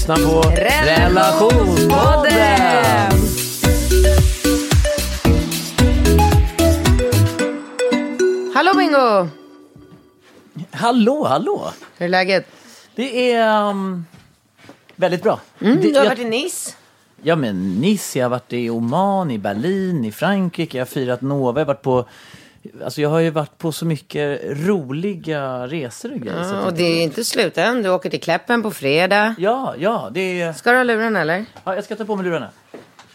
Lyssnar på Relationspodden. Hallå Bingo! Hallå, hallå. Hur är läget? Det är um, väldigt bra. Mm, det, du har jag- varit i Nice. Ja, men Nice, jag har varit i Oman, i Berlin, i Frankrike, jag har firat Nova, jag har varit på Alltså jag har ju varit på så mycket roliga resor och grejer. Ja, och det är inte slut än. Du åker till Kläppen på fredag. Ja, ja, det är... Ska du ha luren eller? Ja, jag ska ta på mig lurarna.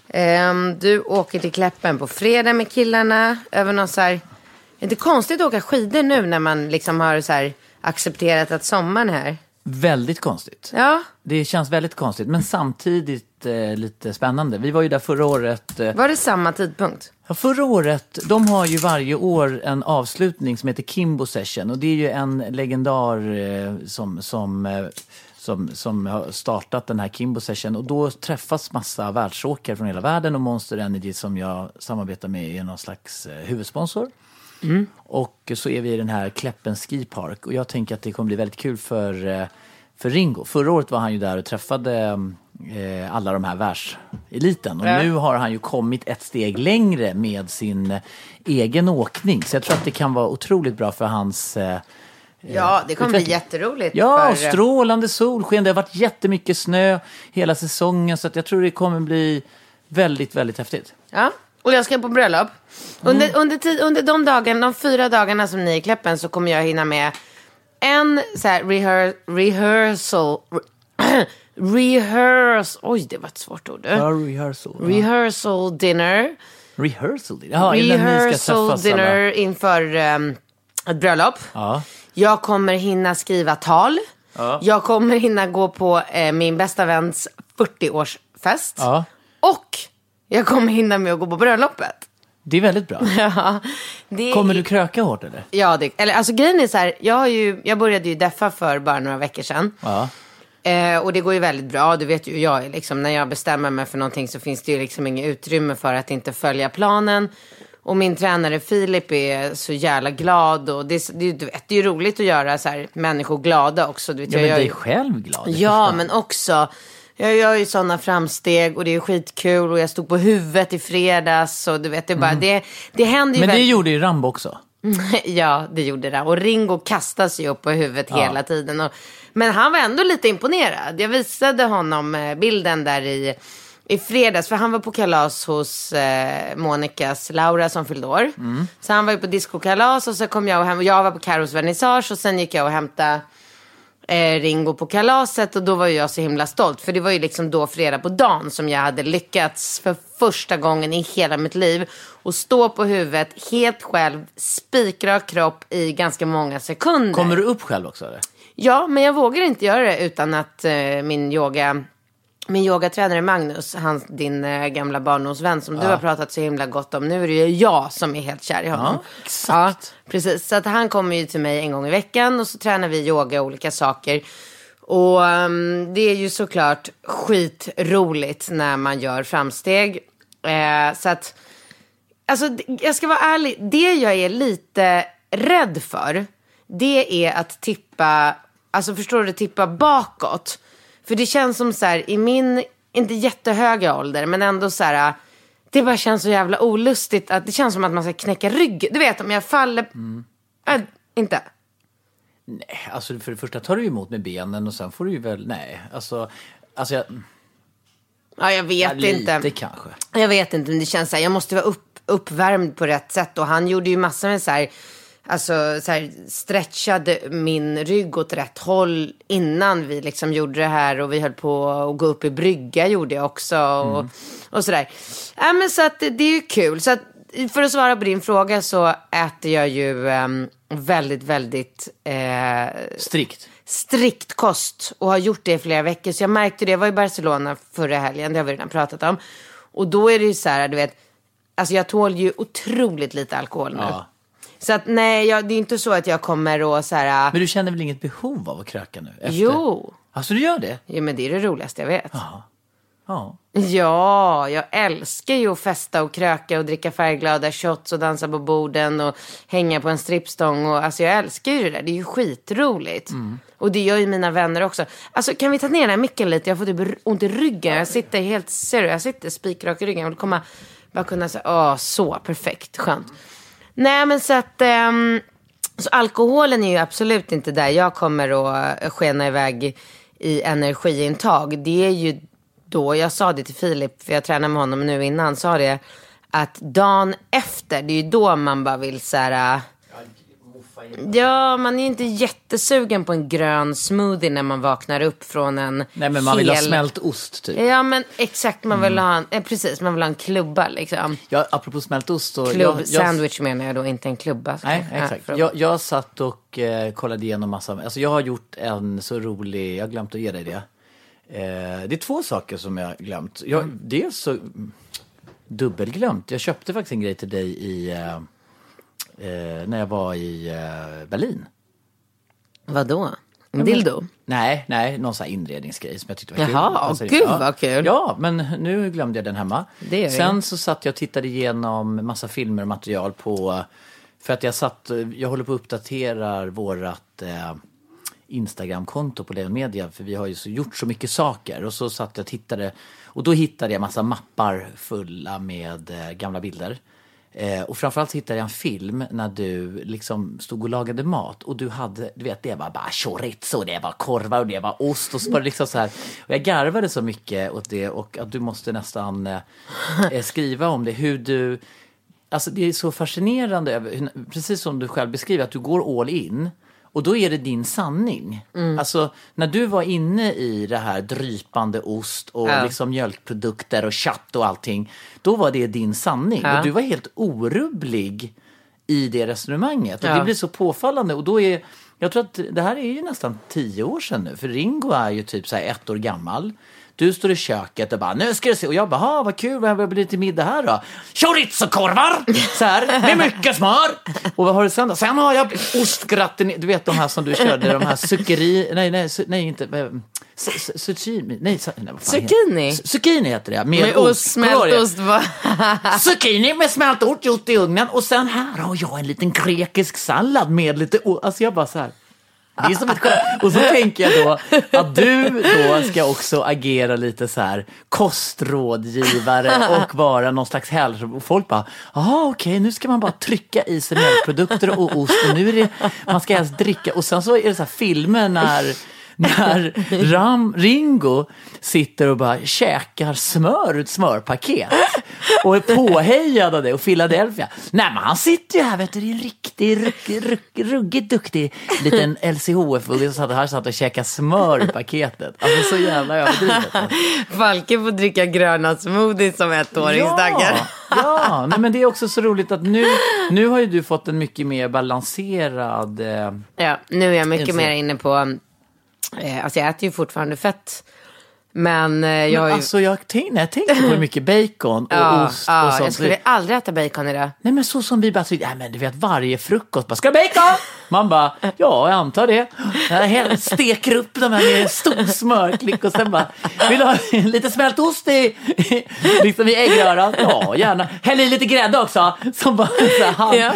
Ehm, du åker till Kläppen på fredag med killarna. Över någon så här... Är det konstigt att åka skidor nu när man liksom har så här accepterat att sommaren är här? Väldigt konstigt. Ja, Det känns väldigt konstigt, men samtidigt eh, lite spännande. Vi var ju där förra året. Eh, var det samma tidpunkt? Ja, förra året, de har ju varje år en avslutning som heter Kimbo Session och det är ju en legendar eh, som, som, eh, som, som har startat den här Kimbo Session och då träffas massa världsåkare från hela världen och Monster Energy som jag samarbetar med är någon slags eh, huvudsponsor. Och så är vi i den här Kläppen Ski Park och jag tänker att det kommer bli väldigt kul för, eh, för Ringo. Förra året var han ju där och träffade eh, alla de här världseliten och Ja. nu har han ju kommit ett steg längre med sin eh, egen åkning. Så jag tror att det kan vara otroligt bra för hans eh, Ja, det kommer bli utveckling. jätteroligt. Ja, för, strålande solsken. Det har varit jättemycket snö hela säsongen så jag tror det kommer bli väldigt, väldigt häftigt. Ja, och jag ska på bröllop. Under, under, tid, under de dagarna, de fyra dagarna som ni är i Kläppen så kommer jag hinna med en så här rehear, rehearsal. rehearsal. Oj, det var ett svårt ord. Ja, rehearsal. Ja. Rehearsal dinner. Rehearsal? Ja, ni ska rehearsal dinner alla. inför um, ett bröllop. Ja. Jag kommer hinna skriva tal. Jag kommer hinna gå på eh, min bästa väns 40-årsfest. Ja. Och jag kommer hinna med att gå på bröllopet. Det är väldigt bra. Ja, det Kommer du kröka hårt eller? Ja, det, eller alltså grejen är så här, jag, har ju, jag började ju deffa för bara några veckor sedan. Ja. Eh, och det går ju väldigt bra, du vet ju jag liksom. När jag bestämmer mig för någonting så finns det ju liksom inget utrymme för att inte följa planen. Och min tränare Filip är så jävla glad och det, är- det, du vet, det är ju roligt att göra så här, människor glada också. Du vet, Ja, jag men gör dig ju- själv glad. det Ja, men också. Jag gör ju sådana framsteg och det är skitkul och jag stod på huvudet i fredags och du vet, det, bara, det, det händer ju Men det väldigt- gjorde ju Rambo också. ja, det gjorde det. Och Ringo kastas ju upp på huvudet hela tiden. Och, men han var ändå lite imponerad. Jag visade honom eh, bilden där i, i fredags. För han var på kalas hos eh, Monikas Laura som fyllde år. Så han var ju på discokalas och så kom jag och hem. Jag var på Carros vernissage och sen gick jag och hämtade eh, Ringo på kalaset och då var jag så himla stolt. För det var ju liksom då fredag på dagen som jag hade lyckats för första gången i hela mitt liv. Och stå på huvudet helt själv, spikrak kropp i ganska många sekunder. Kommer du upp själv också eller? Ja, men jag vågar inte göra det utan att eh, min yoga... Min yogatränare Magnus, han, din eh, gamla barndomsvän som du har pratat så himla gott om. Nu är det ju jag som är helt kär i honom. Exakt. Ja, precis. Så att han kommer ju till mig en gång i veckan och så tränar vi yoga och olika saker. Och ehm, det är ju såklart skitroligt när man gör framsteg. Eh, så att, alltså jag ska vara ärlig, det jag är lite rädd för, det är att tippa, alltså förstår du, tippa bakåt. För det känns som så här, i min, inte jättehöga ålder, men ändå så här, det bara känns så jävla olustigt att det känns som att man ska knäcka ryggen. Du vet om jag faller, Äh, inte. Nej, alltså för det första tar du emot med benen och sen får du ju väl, nej, alltså, alltså jag, Ja, jag vet ja, inte. lite kanske. Jag vet inte, men det känns så här, jag måste vara upp, uppvärmd på rätt sätt. Och han gjorde ju massor med så här, alltså så här, stretchade min rygg åt rätt håll innan vi liksom gjorde det här. Och vi höll på att gå upp i brygga gjorde jag också. Och, Mm. och sådär. Ja, men så att det, är ju kul. Så att, för att svara på din fråga så äter jag ju ehm, väldigt, väldigt eh, Strikt. strikt kost och har gjort det i flera veckor. Så jag märkte det, jag var i Barcelona förra helgen, det har vi redan pratat om. Och då är det ju så här, du vet, alltså jag tål ju otroligt lite alkohol nu. Ja. Så att nej, jag, det är inte så att jag kommer att så här, Men du känner väl inget behov av att kröka nu? Efter? jo, Alltså du gör det? jo, men det är det roligaste jag vet. Ja. Ja, jag älskar ju att festa och kröka och dricka färgglada shots och dansa på borden och hänga på en strippstång. Och, alltså jag älskar ju det där, det är ju skitroligt. Och det gör ju mina vänner också. Alltså kan vi ta ner den här micken lite? Jag får typ ont i ryggen. Jag sitter helt seriöst, jag sitter spikrak i ryggen. Jag vill komma, bara kunna säga, åh så perfekt, skönt. Nej men så att, Um, så alkoholen är ju absolut inte där jag kommer att eh, skena iväg i energiintag. Det är ju då, jag sa det till Filip, för jag tränar med honom nu innan, sa det att dagen efter, det är ju då man bara vill så här. Eh, Ja, man är inte jättesugen på en grön smoothie när man vaknar upp från en Nej men man vill ha hel- smält ost typ. Ja, men exakt, man vill Mm. ha en, eh, precis, man vill ha en klubba liksom. Ja, apropå smält ost. Så Klubb, jag, jag, sandwich menar jag då, inte en klubba. Nej, exakt. Jag, jag satt och eh, kollade igenom massa, alltså jag har gjort en så rolig, jag har glömt att ge dig det. Eh, det är två saker som jag har glömt. Jag, Mm. Dels så, dubbelglömt, jag köpte faktiskt en grej till dig i, eh, eh, när jag var i eh, Berlin. Vadå? En dildo? Nej, nej, någon sån här inredningsgrej som jag tyckte var kul. Jaha, Alltså, gud vad kul. Ja, men nu glömde jag den hemma. Det gör Sen så satt jag och tittade igenom massa filmer och material på, för att jag satt, jag håller på att uppdatera vårat eh, Instagramkonto på Leon Media, för vi har ju så, gjort så mycket saker. Och så satt jag och tittade, och då hittade jag massa mappar fulla med eh, gamla bilder. Eh, och framförallt hittade jag en film när du liksom stod och lagade mat och du hade, du vet det var bara chorizo, det var korvar och det var ost och så var det liksom så här. Och jag garvade så mycket åt det och att du måste nästan eh, skriva om det, hur du, alltså det är så fascinerande, precis som du själv beskriver, att du går all in. Och då är det din sanning. Alltså när du var inne i det här drypande ost och Ja. liksom mjölkprodukter och kött och allting. Då var det din sanning. Ja. Och du var helt orubblig i det resonemanget. Och Ja. det blir så påfallande. Och då är, jag tror att det här är ju nästan tio år sedan nu. För Ringo är ju typ så här ett år gammal. Du står i köket och bara, nu ska du se. Och jag bara, "Ha, vad kul, vad blir det till middag här då? Chorizo-korvar! Så här, med mycket smör! Och vad har du sen då? Sen har jag ostgratten, du vet de här som du körde, de här zuccheri, nej, nej, nej inte, eh, zucchini, nej, nej vad fan heter- Zucchini? Zu- Zucchini heter det, med, Med ost, ost. Zucchini med smält ost gjort i ugnen och sen här har jag en liten grekisk sallad med lite o- Alltså jag bara så här. Det är som ett skämt. Och så tänker jag då att du då ska också agera lite så här kostrådgivare och vara någon slags hälso... Och folk bara, jaha okej nu ska man bara trycka i sig mjölkprodukter och ost och nu är det, man ska helst dricka. Och sen så är det så här filmer när när Ram, Ringo sitter och bara käkar smör ur ett smörpaket och är påhejad av det och Philadelphia. Nej men han sitter ju här vet du, det är en riktig, ruggig, ruggig, ruggigt duktig liten LCHF-ugge som satt här satt och käkade smör i paketet. Alltså så jävla överdrivet. Falke får dricka gröna smoothies som ettåringsdaggar. Ja, ja. Nej, men det är också så roligt att nu, nu har ju du fått en mycket mer balanserad eh, Ja, nu är jag mycket mer inne på, eh, alltså jag äter ju fortfarande fett. Men eh, jag har ju... Alltså jag, tänk, när jag tänker på hur mycket bacon och ja, ost ja, och sånt. jag skulle aldrig äta bacon idag. Nej men så som vi bara, så, nej men du vet varje frukost bara, ska du bacon? Man bara, ja jag antar det. Jag helt steker upp de här med stor smörklick och sen bara, vill du ha lite smält ost i, liksom i äggröran? Ja gärna. Häll i lite grädde också. Som bara, så här, Ja.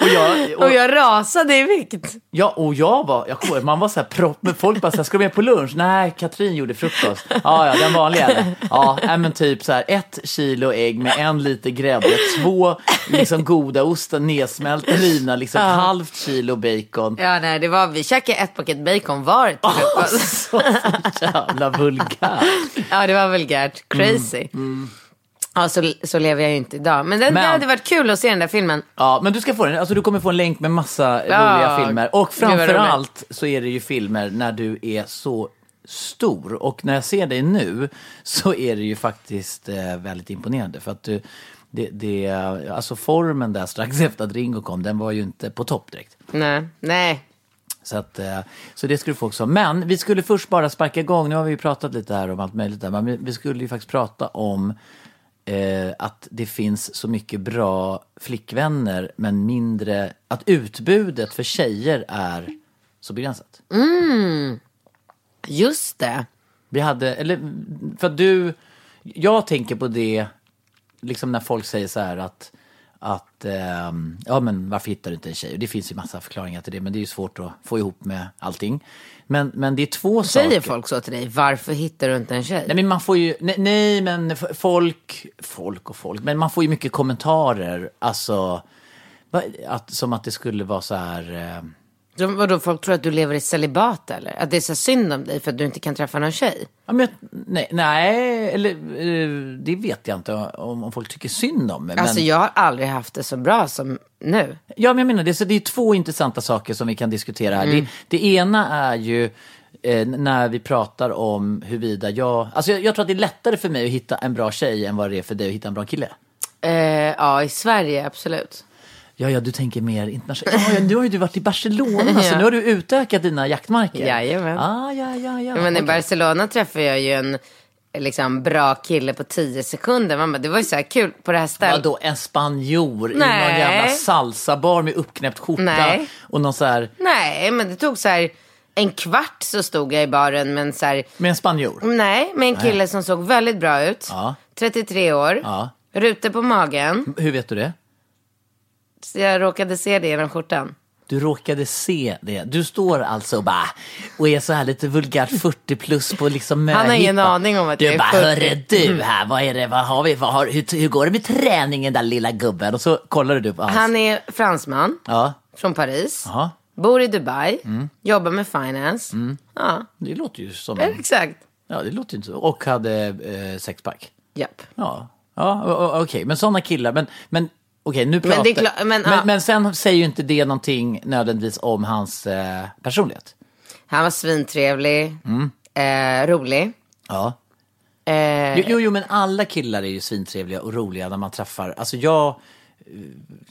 och jag, och, Och jag rasade i vikt. Ja, och jag var, jag man var så här propp, men folk bara så här, ska du med på lunch? Nej, Katrin gjorde frukost. Ja, ja, den vanliga? Ja, men typ så här, ett kilo ägg med en liter grädde, två liksom goda ostar, nedsmälta lina, liksom halvt kilo bacon. Ja, nej, det var, vi käkade ett paket bacon var till frukost. Så jävla vulgärt. Ja, det var vulgärt. Crazy. Ja, så, så lever jag ju inte idag. Men, det, Mm, Men- det hade varit kul att se den där filmen. Ja, men du ska få den. Alltså, du kommer få en länk med massa Ja, roliga filmer. Och framför allt så är det ju filmer när du är så stor. Och när jag ser dig nu så är det ju faktiskt eh, väldigt imponerande. För att du, det, det, alltså formen där strax efter att Ringo kom, den var ju inte på topp direkt. Nej, nej. Så, att, eh, så det skulle få också. Men vi skulle först bara sparka igång. Nu har vi ju pratat lite här om allt möjligt. Där, men vi- skulle ju faktiskt prata om eh, att det finns så mycket bra flickvänner men mindre... Att utbudet för tjejer är så begränsat. Just det. Vi hade, eller för att du... Jag tänker på det, liksom när folk säger så här att att, ehm, ja men varför hittar du inte en tjej? Och det finns ju massa förklaringar till det, men det är ju svårt att få ihop med allting. Men, men det är två Säger saker. folk så till dig? Varför hittar du inte en tjej? Nej men man får ju, nej, nej men folk, folk och folk, men man får ju mycket kommentarer, alltså, att, som att det skulle vara så här, eh, Så Vadå, folk tror att du lever i celibat eller? Att det är så synd om dig för att du inte kan träffa någon tjej? ja, men, jag- nej, nej, eller eh, det vet jag inte om, om folk tycker synd om mig. Men, Alltså jag har aldrig haft det så bra som nu. Ja, men jag menar det, så det är två intressanta saker som vi kan diskutera här. Mm. Det, det ena är ju eh, när vi pratar om huruvida jag, alltså jag, jag tror att det är lättare för mig att hitta en bra tjej än vad det är för dig att hitta en bra kille. Eh, ja, i Sverige absolut. Ja, ja, du tänker mer internationellt. Ja, ja, nu har ju du varit i Barcelona, så nu har du utökat dina jaktmarker. Jajamän. Ah, ja, ja, ja. Men i. Barcelona träffade jag ju en liksom, bra kille på tio sekunder. Man bara, det var ju så här kul på det här stället. Vadå, en spanjor i någon jävla salsabar med uppknäppt skjorta Nej. och någon så här, Nej, men det tog så här en kvart så stod jag i baren med en så här, med en spanjor? nej, med en kille som såg väldigt bra ut. Ja. 33 år. Ja. Rutor på magen. Hur vet du det? Så jag råkade se det genom skjortan. Du råkade se det. Du står alltså och bara och är så här lite vulgärt 40 plus på liksom Han har ingen möhippa. aning om att du jag är bara, 40. hörru du här, vad är det, vad har vi, vad har, hur, hur går det med träningen där lilla gubben? Och så kollar du på hans. Han är fransman Ja, från Paris. Jaha. Bor i Dubai. Mm. Jobbar med finance. Ja, det låter ju som en, exakt. ja det låter ju inte så. Och hade eh, sexpack. Japp. Ja, ja okej, men sådana killar, men, men okej nu pratar det är klart- men, men, ja. men sen säger ju inte det någonting nödvändigtvis om hans eh, personlighet. Han var svintrevlig. Eh, rolig. Ja. Eh, Jo, jo, jo, men alla killar är ju svintrevliga och roliga när man träffar. Alltså jag,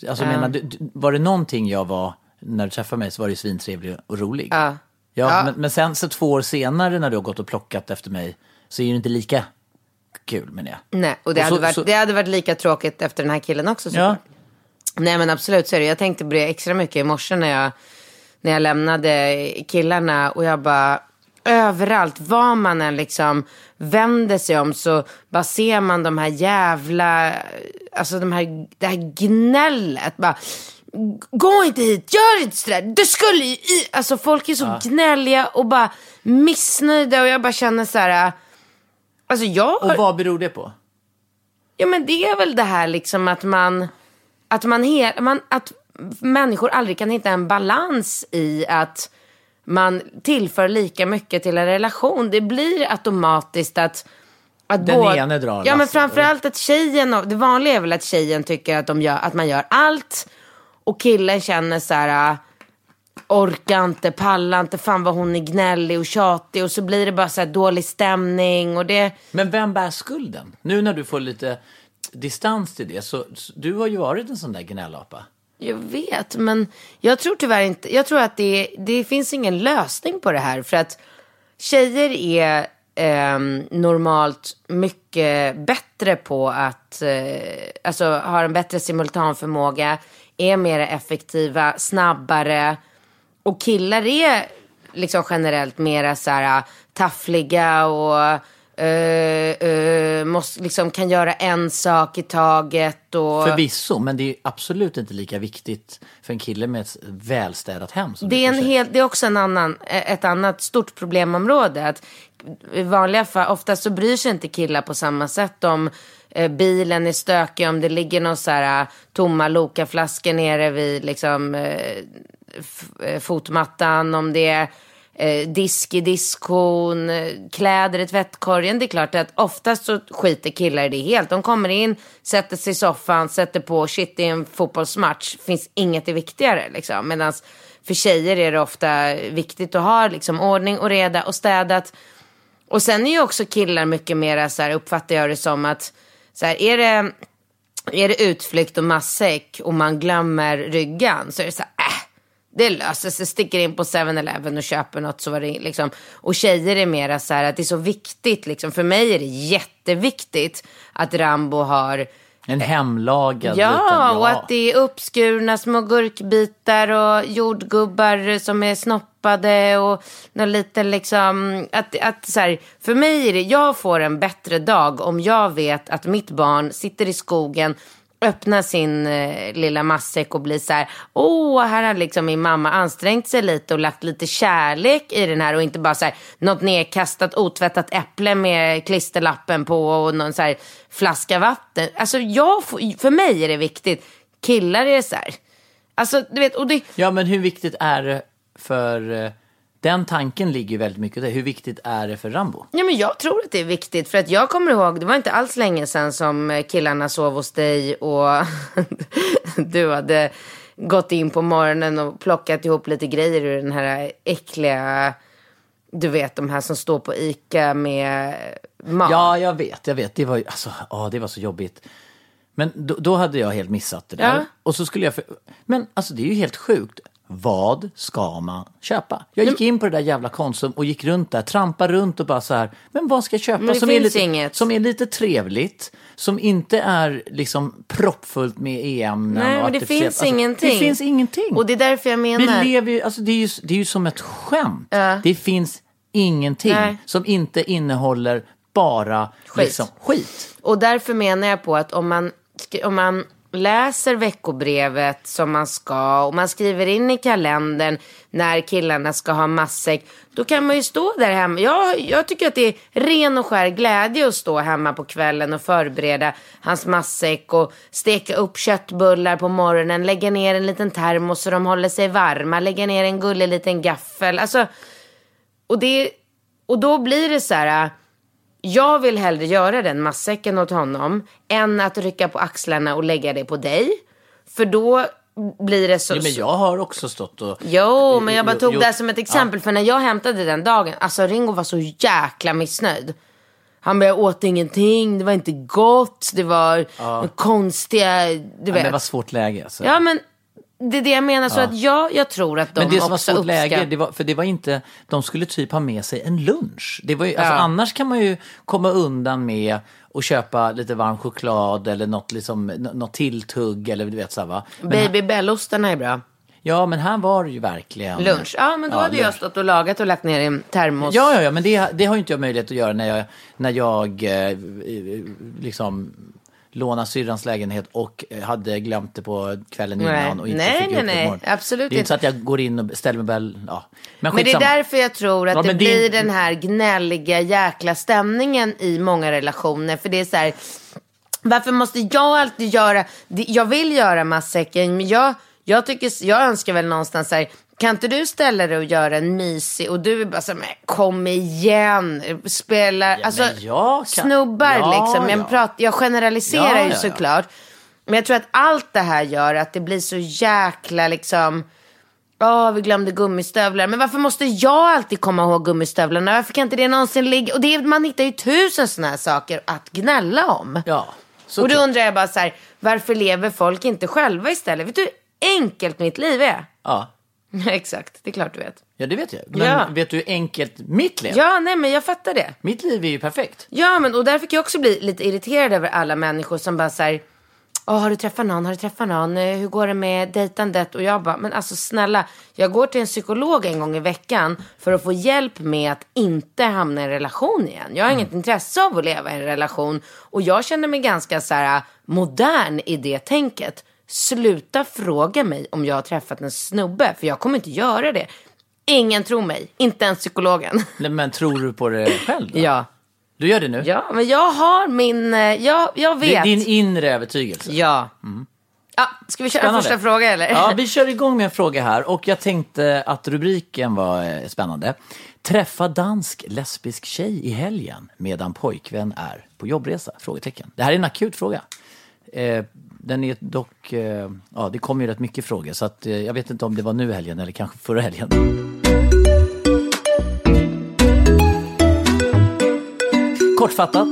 eh, alltså menar, du, du- var det någonting jag var när du träffade mig så var det ju svintrevlig och rolig. Ja. Ja, Ja. Men, men sen så två år senare när du har gått och plockat efter mig så är det inte lika kul menar jag. nej, och det, Och så- hade varit, så- det hade varit lika tråkigt efter den här killen också. Ja. Nej men absolut så är det. Jag tänkte på det extra mycket i morse när jag, när jag lämnade killarna och jag bara överallt, var man än liksom vänder sig om så bara ser man de här jävla, alltså de här, det här gnället. Bara, Gå inte hit, gör inte sådär. Du skulle ju. Alltså folk är så gnälliga och bara missnöjda och jag bara känner så här. Alltså jag har... Och vad beror det på? Ja men det är väl det här liksom att man, att man, he, man att människor aldrig kan hitta en balans i att man tillför lika mycket till en relation. Det blir automatiskt att att Den båda- ene drar Ja men framförallt att tjejen, det vanliga är väl att tjejen tycker att, de gör, att man gör allt och killen känner så här. Orkar inte, pallar inte, fan vad hon är gnällig och tjatig och så blir det bara så här dålig stämning och det Men vem bär skulden? Nu när du får lite distans till det, så, så du har ju varit en sån där gnällapa. Jag vet, men jag tror tyvärr inte, jag tror att det, det finns ingen lösning på det här. För att tjejer är ehm, normalt mycket bättre på att, eh, alltså har en bättre simultanförmåga, är mer effektiva, snabbare. Och killar är liksom generellt mera så här taffliga och eh, eh, måste, liksom, kan göra en sak i taget. Och... Förvisso, men det är absolut inte lika viktigt för en kille med ett välstädat hem. Det är, en helt, det är också en annan, ett annat stort problemområde. Att I vanliga fall, oftast så bryr sig inte killar på samma sätt om eh, bilen är stökig, om det ligger någon så här eh, tomma Loka-flaskor nere vid liksom, eh, Eh, fotmattan, om det är eh, disk i diskon, eh, kläder i tvättkorgen. Det är klart att oftast så skiter killar i det helt. De kommer in, sätter sig i soffan, sätter på shit i en fotbollsmatch. Finns inget är viktigare liksom. Medan för tjejer är det ofta viktigt att ha liksom, ordning och reda och städat. Och sen är ju också killar mycket mer så här, uppfattar jag det som att så här, är det är det utflykt och matsäck och man glömmer ryggan så är det så här, det löser sig. Sticker in på 7-Eleven och köper något så var det liksom. Och tjejer är mera så här att det är så viktigt liksom. För mig är det jätteviktigt att Rambo har En hemlagad Ja, liten... och att det är uppskurna små gurkbitar och jordgubbar som är snoppade och någon liten liksom, att, att så här, för mig är det, jag får en bättre dag om jag vet att mitt barn sitter i skogen öppna sin eh, lilla matsäck och bli så här, åh, här har liksom min mamma ansträngt sig lite och lagt lite kärlek i den här och inte bara så här, något nedkastat otvättat äpple med klisterlappen på och någon så här flaska vatten. Alltså jag, för mig är det viktigt. Killar är så här, alltså du vet, och det, Ja, men hur viktigt är det för... Eh, den tanken ligger ju väldigt mycket där. Hur viktigt är det för Rambo? Ja, men jag tror att det är viktigt. För att jag kommer ihåg, det var inte alls länge sedan som eh, killarna sov hos dig och du hade gått in på morgonen och plockat ihop lite grejer ur den här äckliga, du vet de här som står på ICA med mat. Ja, jag vet, jag vet. Det var, alltså, ja, det var så jobbigt. Men då, då hade jag helt missat det där. Ja. Och så skulle jag... För... Men alltså det är ju helt sjukt. Vad ska man köpa? Jag gick in på det där jävla Konsum och gick runt där, trampade runt och bara så här, men vad ska jag köpa? Som, är lite, inget. som är lite trevligt, som inte är liksom proppfullt med EM. Nej, men det finns ingenting. Det finns ingenting. Och det är därför jag Vi menar. lever ju, alltså det är ju, det är ju som ett skämt. Ja. Det finns ingenting Nej. som inte innehåller bara Skit. Liksom, skit. Och därför menar jag på att om man, om man läser veckobrevet som man ska och man skriver in i kalendern när killarna ska ha matsäck. Då kan man ju stå där hemma. Jag, jag tycker att det är ren och skär glädje att stå hemma på kvällen och förbereda hans matsäck och steka upp köttbullar på morgonen, lägga ner en liten termos så de håller sig varma, lägga ner en gullig liten gaffel. Alltså, och, det, och då blir det så här. Jag vill hellre göra den matsäcken åt honom än att rycka på axlarna och lägga det på dig. För då blir det så... Ja, men jag har också stått och... Jo, men jag bara Jo, tog jo. det här som ett exempel. För när jag hämtade den dagen, alltså Ringo var så jäkla missnöjd. Han bara, jag åt ingenting, det var inte gott, det var konstiga, du Ja, vet. det var svårt läge. Alltså. Ja, men det är det jag menar. Så att jag, jag tror att de Men det som var svårt läge, det var, för det var inte, de skulle typ ha med sig en lunch. Det var ju, alltså, Ja. annars kan man ju komma undan med att köpa lite varm choklad eller något, liksom, något tilltugg eller du vet så va. Men, Baby Bell-ostarna är bra. ja, men här var det ju verkligen... Lunch. Ja, men då hade jag lunch. stått och lagat och lagt ner i en termos. Ja, ja, ja, men det, det har ju inte jag möjlighet att göra när jag, när jag eh, liksom lånade syrrans lägenhet och hade glömt det på kvällen Nej. innan och inte Nej, fick nej, det nej. morgonen. Absolut Det är inte så att jag går in och ställer mig väl, ja. Men, Men det är därför jag tror att Ja, det det- blir den här gnälliga jäkla stämningen i många relationer. För det är så här, varför måste jag alltid göra, det- jag vill göra matsäcken, men jag, jag, tycker, jag önskar väl någonstans så här, kan inte du ställa dig och göra en mysig och du är bara så men kom igen, spela, alltså men jag kan- snubbar Ja, liksom. Jag, ja. pratar, jag generaliserar Ja, ju ja, ja. såklart. Men jag tror att allt det här gör att det blir så jäkla liksom, Ja, vi glömde gummistövlar. Men varför måste jag alltid komma ihåg gummistövlarna? Varför kan inte det någonsin ligga? Och det, är- man hittar ju tusen sådana här saker att gnälla om. Ja, så och då undrar jag bara så här, varför lever folk inte själva istället? Vet du hur enkelt mitt liv är? Ja. Exakt, det är klart du vet. ja, det vet jag. Men Ja. vet du hur enkelt mitt liv Ja, nej men jag fattar det. Mitt liv är ju perfekt. Ja, men och där fick jag också bli lite irriterad över alla människor som bara så här, Åh, har du träffat någon? Har du träffat någon? Eh, Hur går det med dejtandet? Och jag bara, men alltså snälla, jag går till en psykolog en gång i veckan för att få hjälp med att inte hamna i en relation igen. Jag har inget intresse av att leva i en relation och jag känner mig ganska så här modern i det tänket. Sluta fråga mig om jag har träffat en snubbe, för jag kommer inte göra det. Ingen tror mig, inte ens psykologen. Nej, Men tror du på det själv? Då? ja. Du gör det nu? Ja, men jag har min, eh, jag, jag Det är vet. din inre övertygelse. Ja. Ja, ska vi köra Spännande. första fråga eller? Ja, vi kör igång med en fråga här och jag tänkte att rubriken var eh, spännande. Träffa dansk lesbisk tjej i helgen medan pojkvän är på jobbresa? Frågetecken. Det här är en akut fråga. Eh, den är dock, eh, ja det kommer ju rätt mycket frågor så att eh, jag vet inte om det var nu i helgen eller kanske förra helgen. Kortfattat.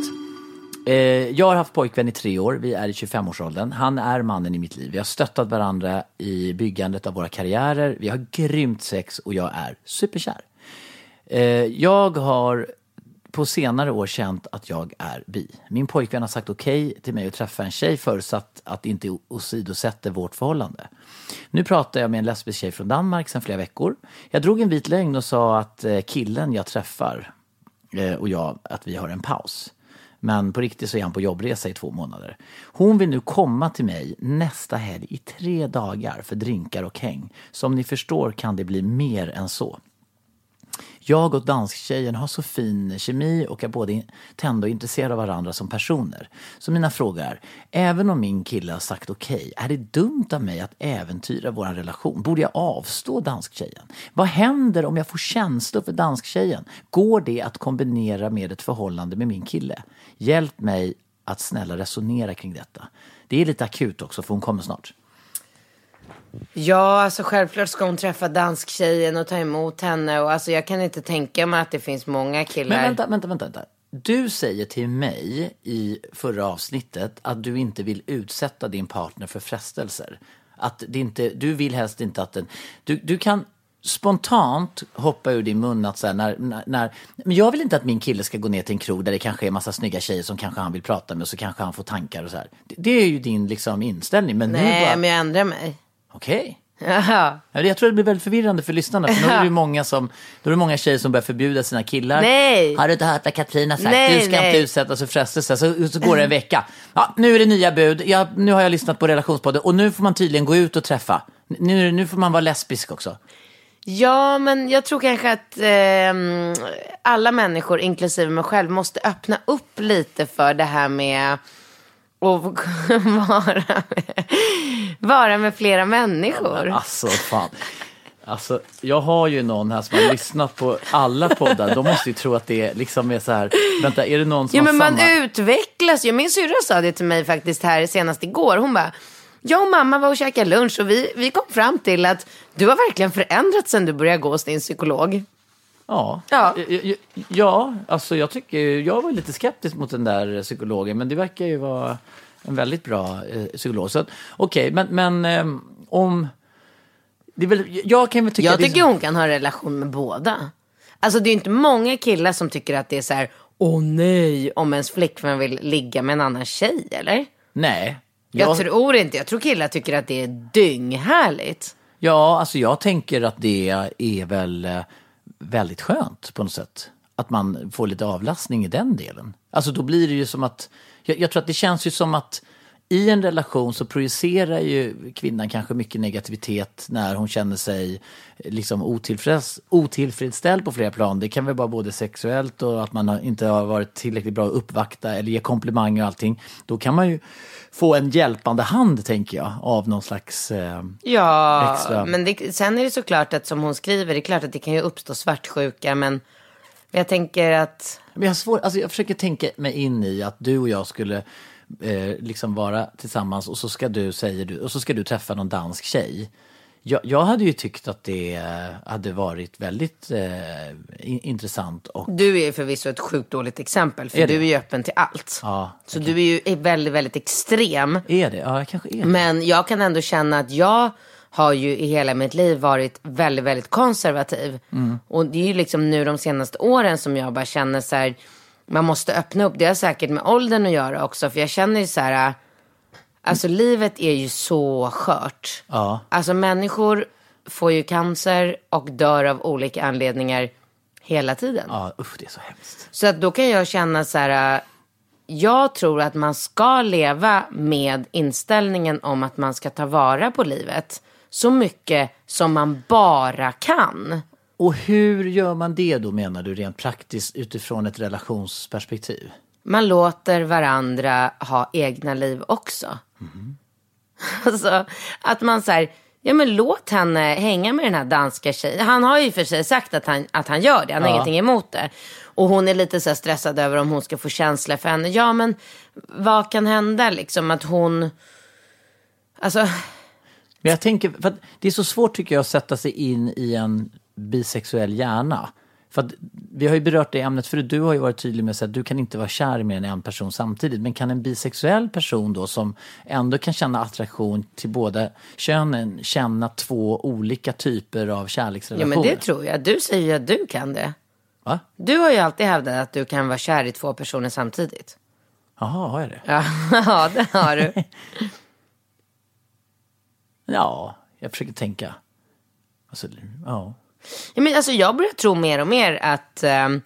Eh, jag har haft pojkvän i tre år, vi är i 25-årsåldern. Han är mannen i mitt liv. Vi har stöttat varandra i byggandet av våra karriärer. Vi har grymt sex och jag är superkär. Jag har på senare år känt att jag är bi. Min pojkvän har sagt okej till mig att träffa en tjej förutsatt att det inte åsidosätter vårt förhållande. Nu pratar jag med en lesbisk tjej från Danmark sedan flera veckor. Jag drog en vit lögn och sa att eh, killen jag träffar eh, och jag, att vi har en paus. Men på riktigt så är han på jobbresa i två månader. Hon vill nu komma till mig nästa helg i tre dagar för drinkar och häng. Som ni förstår kan det bli mer än så. Jag och dansktjejen har så fin kemi och är både tända och intresserade av varandra som personer. Så mina frågor är, även om min kille har sagt okej, är det dumt av mig att äventyra vår relation? Borde jag avstå dansktjejen? Vad händer om jag får känslor för dansktjejen? Går det att kombinera med ett förhållande med min kille? Hjälp mig att snälla resonera kring detta. Det är lite akut också för hon kommer snart. Ja, alltså självklart ska hon träffa dansktjejen och ta emot henne. Och alltså jag kan inte tänka mig att det finns många killar. Men vänta, vänta, vänta. vänta. Du säger till mig i förra avsnittet att du inte vill utsätta din partner för frestelser. Att det inte, du vill helst inte att den... Du, du kan spontant hoppa ur din mun att så här, när, när, när, men jag vill inte att min kille ska gå ner till en krog där det kanske är massa snygga tjejer som kanske han vill prata med och så kanske han får tankar och så här. Det, det är ju din liksom inställning. Men nu Nej, bara, men jag ändrar mig. Okej. Jaha. Ja, Jag tror det blir väldigt förvirrande för lyssnarna. För då är det ju många, som, då är det många tjejer som börjar förbjuda sina killar. Nej. Har du inte hört vad Katrin har sagt? Nej, du ska nej. inte utsättas för frestelse. Så, så går det en vecka. Ja, nu är det nya bud. Ja, nu har jag lyssnat på relationspodden. Och nu får man tydligen gå ut och träffa. Nu, nu får man vara lesbisk också. Ja, men jag tror kanske att ehm, alla människor, inklusive mig själv, måste öppna upp lite för det här med att vara med, vara med flera människor. Alltså, fan. Alltså, jag har ju någon här som har lyssnat på alla poddar. De måste ju tro att det liksom är så här. Vänta, är det någon som Ja, har men man samma? utvecklas ju. Min syrra sa det till mig faktiskt här senast igår. Hon bara, jag och mamma var och käkade lunch och vi, vi kom fram till att du har verkligen förändrats sen du började gå hos din psykolog. Ja. Ja. Ja, alltså jag tycker, jag var lite skeptisk mot den där psykologen, men det verkar ju vara en väldigt bra eh, psykolog. Okej, men, men ehm, om... Det är väl, jag kan väl tycka... Jag tycker hon kan ha en relation med båda. Alltså det är inte många killar som tycker att det är så här, åh nej, om ens flickvän vill ligga med en annan tjej, eller? Nej. Jag, Jag, tror inte, jag tror killar tycker att det är dynghärligt. ja, alltså jag tänker att det är väl eh, väldigt skönt på något sätt. Att man får lite avlastning i den delen. Alltså då blir det ju som att, jag, jag tror att det känns ju som att i en relation så projicerar ju kvinnan kanske mycket negativitet när hon känner sig eh, liksom otillfreds, otillfredsställd på flera plan. Det kan väl vara både sexuellt och att man inte har varit tillräckligt bra att uppvakta eller ge komplimanger och allting. Då kan man ju få en hjälpande hand, tänker jag, av någon slags... Eh, Ja, Extra. men det, sen är det såklart att som hon skriver, det är klart att det kan ju uppstå svartsjuka, men jag tänker att, Men jag, svår, alltså jag försöker tänka mig in i att du och jag skulle eh, liksom vara tillsammans och så ska du, säger du, och så ska du träffa någon dansk tjej. Jag, jag hade ju tyckt att det eh, hade varit väldigt eh, in, intressant och du är förvisso ett sjukt dåligt exempel, för Är det? du är ju öppen till allt. Ja, Så du är ju är väldigt, väldigt extrem. är det? Ja, jag kanske är det. Men jag kan ändå känna att jag har ju i hela mitt liv varit väldigt, väldigt konservativ. Och det är ju liksom nu de senaste åren som jag bara känner så här, man måste öppna upp. Det har säkert med åldern att göra också, för jag känner ju så här, alltså livet är ju så skört. Ja. Alltså människor får ju cancer och dör av olika anledningar hela tiden. Ja, usch, det är så hemskt. Så att då kan jag känna så här. äh, Jag tror att man ska leva med inställningen om att man ska ta vara på livet så mycket som man bara kan. Och hur gör man det då menar du rent praktiskt utifrån ett relationsperspektiv? Man låter varandra ha egna liv också. Alltså, att man så här, ja men låt henne hänga med den här danska tjejen. Han har ju för sig sagt att han, att han gör det, han har Ja. ingenting emot det. Och hon är lite så stressad över om hon ska få känslor för henne. Ja men vad kan hända liksom att hon, alltså, Men jag tänker, för det är så svårt tycker jag att sätta sig in i en bisexuell hjärna. För att vi har ju berört det ämnet förut, du har ju varit tydlig med att du kan inte vara kär i mer än en person samtidigt. Men kan en bisexuell person då som ändå kan känna attraktion till båda könen känna två olika typer av ja kärleksrelationer? men det tror jag. Du säger ju att du kan det. Va? Du har ju alltid hävdat att du kan vara kär i två personer samtidigt. Jaha, har jag det? Ja, ja det har du. Ja, jag försöker tänka. Alltså, ja. Ja, men alltså, jag börjar tro mer och mer att... ehm,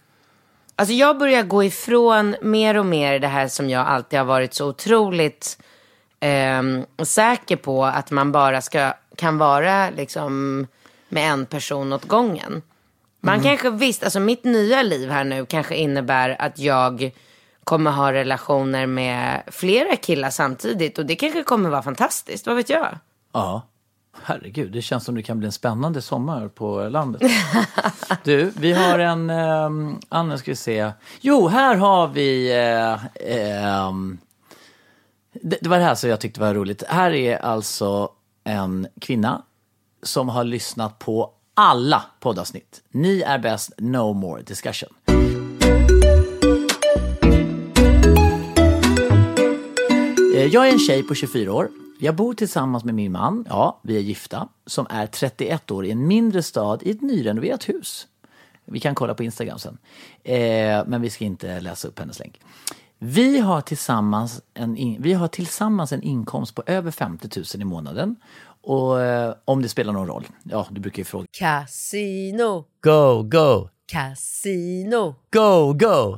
alltså jag börjar gå ifrån mer och mer det här som jag alltid har varit så otroligt ehm, säker på att man bara ska, kan vara liksom, med en person åt gången. Man kanske visst, alltså mitt nya liv här nu kanske innebär att jag kommer ha relationer med flera killar samtidigt och det kanske kommer vara fantastiskt, vad vet jag? Ja. Herregud, det känns som det kan bli en spännande sommar på landet. Du, vi har en... Eh, Anna, ska vi se. Jo, här har vi... eh, eh, det, det var det här som jag tyckte var roligt. Här är alltså en kvinna som har lyssnat på alla poddavsnitt. Ni är bäst, no more discussion. Eh, jag är en tjej på 24 år. Jag bor tillsammans med min man, ja, vi är gifta, som är 31 år i en mindre stad i ett nyrenoverat hus. Vi kan kolla på Instagram sen. Eh, men vi ska inte läsa upp hennes länk. Vi har, tillsammans en in, vi har tillsammans en inkomst på över 50 000 i månaden. Och eh, om det spelar någon roll. Ja, du brukar ju fråga. Casino, Go, go, casino, go, go,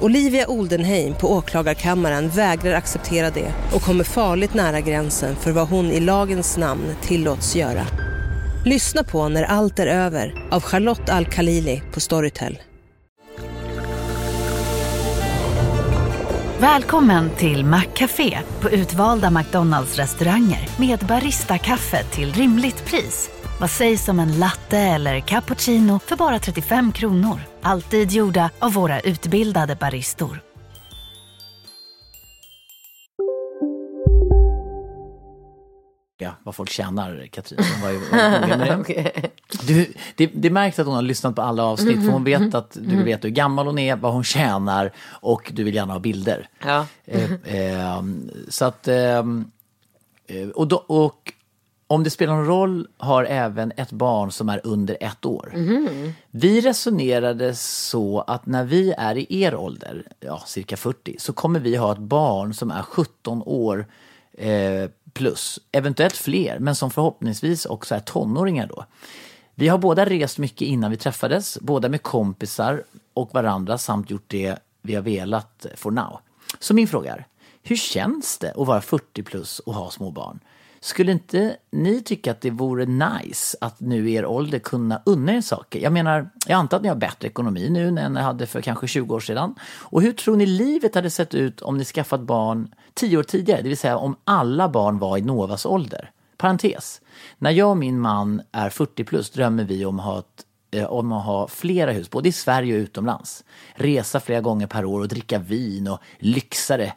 Olivia Oldenheim på åklagarkammaren vägrar acceptera det och kommer farligt nära gränsen för vad hon i lagens namn tillåts göra. Lyssna på När allt är över av Charlotte Al-Khalili på Storytel. Välkommen till Maccafé på utvalda McDonalds restauranger med Baristakaffe till rimligt pris. Vad sägs om en latte eller cappuccino för bara 35 kronor? Alltid gjorda av våra utbildade baristor. Ja, vad folk tjänar, Katrin. Hon var ju med det. Du, det, det märks att hon har lyssnat på alla avsnitt för hon vet att du vet hur gammal hon är, vad hon tjänar och du vill gärna ha bilder. Ja. Eh, eh, så att, ehm, eh, och, då, och om det spelar någon roll har även ett barn som är under ett år. Vi resonerade så att när vi är i er ålder, ja cirka 40, så kommer vi ha ett barn som är 17 år eh, plus, eventuellt fler, men som förhoppningsvis också är tonåringar då. Vi har båda rest mycket innan vi träffades, båda med kompisar och varandra samt gjort det vi har velat for now. Så min fråga är, hur känns det att vara 40 plus och ha små barn? Skulle inte ni tycka att det vore nice att nu i er ålder kunna unna er saker? Jag menar, jag antar att ni har bättre ekonomi nu än ni hade för kanske 20 år sedan. Och hur tror ni livet hade sett ut om ni skaffat barn 10 år tidigare? Det vill säga om alla barn var i Novas ålder. Parentes. När jag och min man är 40 plus drömmer vi om att ha ett eh, om att ha flera hus, både i Sverige och utomlands. Resa flera gånger per år och dricka vin och lyxare,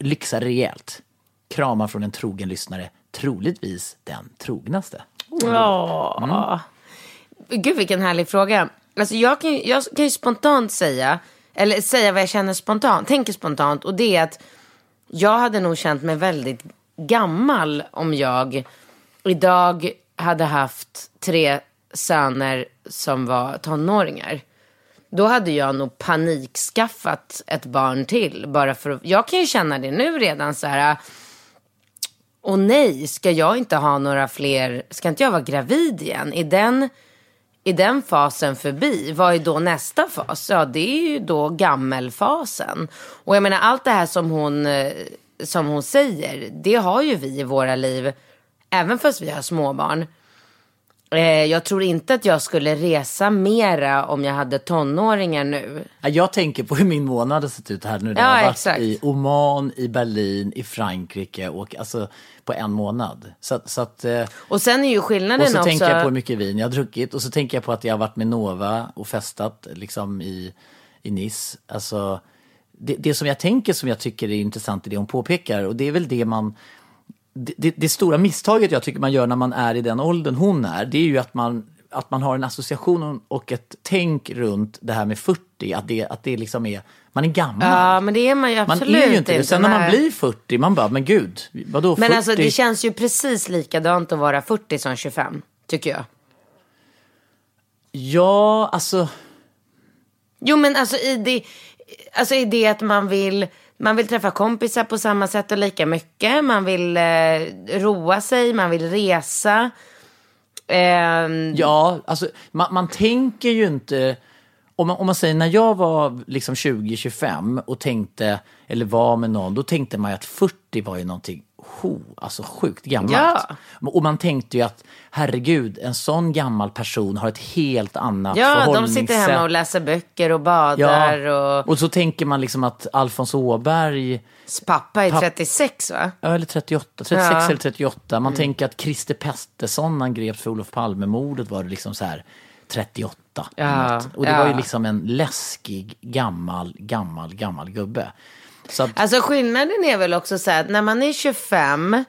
lyxa rejält. Kramar från en trogen lyssnare, troligtvis den trognaste. Ja. Gud vilken härlig fråga. Alltså jag kan, ju- jag kan ju spontant säga, eller säga vad jag känner spontant, tänker spontant. Och det är att jag hade nog känt mig väldigt gammal om jag idag hade haft tre söner som var tonåringar. Då hade jag nog panikskaffat ett barn till. Bara för att, jag kan ju känna det nu redan så här. Och nej, ska jag inte ha några fler, ska inte jag vara gravid igen? Är den, är den fasen förbi? Vad är då nästa fas? Ja, det är ju då gammelfasen. Och jag menar allt det här som hon, eh, som hon säger, det har ju vi i våra liv, även fast vi har småbarn. Eh, jag tror inte att jag skulle resa mera om jag hade tonåringar nu. Ja, Jag tänker på hur min månad hade sett ut här nu. Ja, jag har varit exakt. i Oman, i Berlin, i Frankrike och alltså på en månad. Så, så att, eh, Och sen är ju skillnaden och så också... tänker jag på hur mycket vin jag har druckit och så tänker jag på att jag har varit med Nova och festat liksom i, i Nice. Alltså, det, det som jag tänker som jag tycker är intressant i det hon påpekar och det är väl det man det, det, stora misstaget jag tycker man gör när man är i den åldern hon är, det är ju att man, att man har en association och ett tänk runt det här med 40, att det, att det liksom är, man är gammal. Ja, men det är man ju man absolut är ju inte det. Sen när man blir 40, man bara, men gud, vadå 40? Men alltså det känns ju precis likadant att vara 40 som 25, tycker jag. Ja, alltså, Jo men alltså i det, alltså i det att man vill, man vill träffa kompisar på samma sätt och lika mycket. Man vill eh, roa sig, man vill resa. Eh, ja, alltså man, man tänker ju inte, om man, om man säger när jag var liksom 20-25 och tänkte, eller var med någon, då tänkte man ju att 40 var ju någonting ho, alltså sjukt gammalt. Ja. Och man tänkte ju att herregud, en sån gammal person har ett helt annat ja, de förhållningssätt. sitter hemma och läser böcker och badar och... och så tänker man liksom att Alfons Åberg, Pappa är Papp- 36 va? Ja, eller 38, 36 Ja. eller 38. Man Mm. tänker att Christer Pettersson, han greps för Olof Palme-mordet, var det liksom så här 38. Ja. Och det ja. var ju liksom en läskig, gammal, gammal, gammal gubbe. Så Alltså skillnaden är väl också så att när man är 25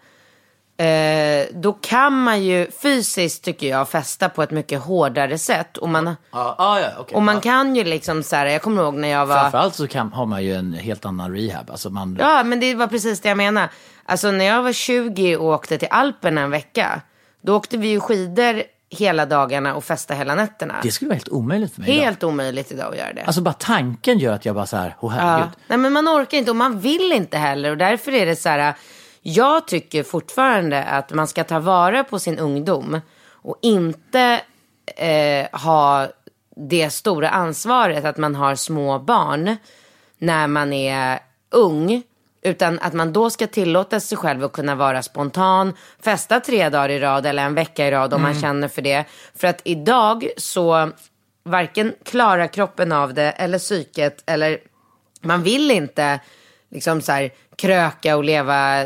eh, då kan man ju fysiskt tycker jag festa på ett mycket hårdare sätt. Och man, ja, ja, ja, okej. och man Ja. kan ju liksom så här, jag kommer ihåg när jag var... Framförallt så kan, har man ju en helt annan rehab. Alltså man, Ja, men det var precis det jag menar. Alltså när jag var 20 och åkte till Alperna en vecka, då åkte vi ju skidor hela dagarna och festa hela nätterna. Det skulle vara helt omöjligt för mig idag. Helt omöjligt idag att göra det. Alltså bara tanken gör att jag bara så här, åh herregud. Ja. Nej men man orkar inte och man vill inte heller och därför är det så här. Jag tycker fortfarande att man ska ta vara på sin ungdom och inte eh, ha det stora ansvaret att man har små barn när man är ung. Utan att man då ska tillåta sig själv att kunna vara spontan, festa tre dagar i rad eller en vecka i rad om man känner för det. För att idag så varken klarar kroppen av det eller psyket eller man vill inte liksom så här kröka och leva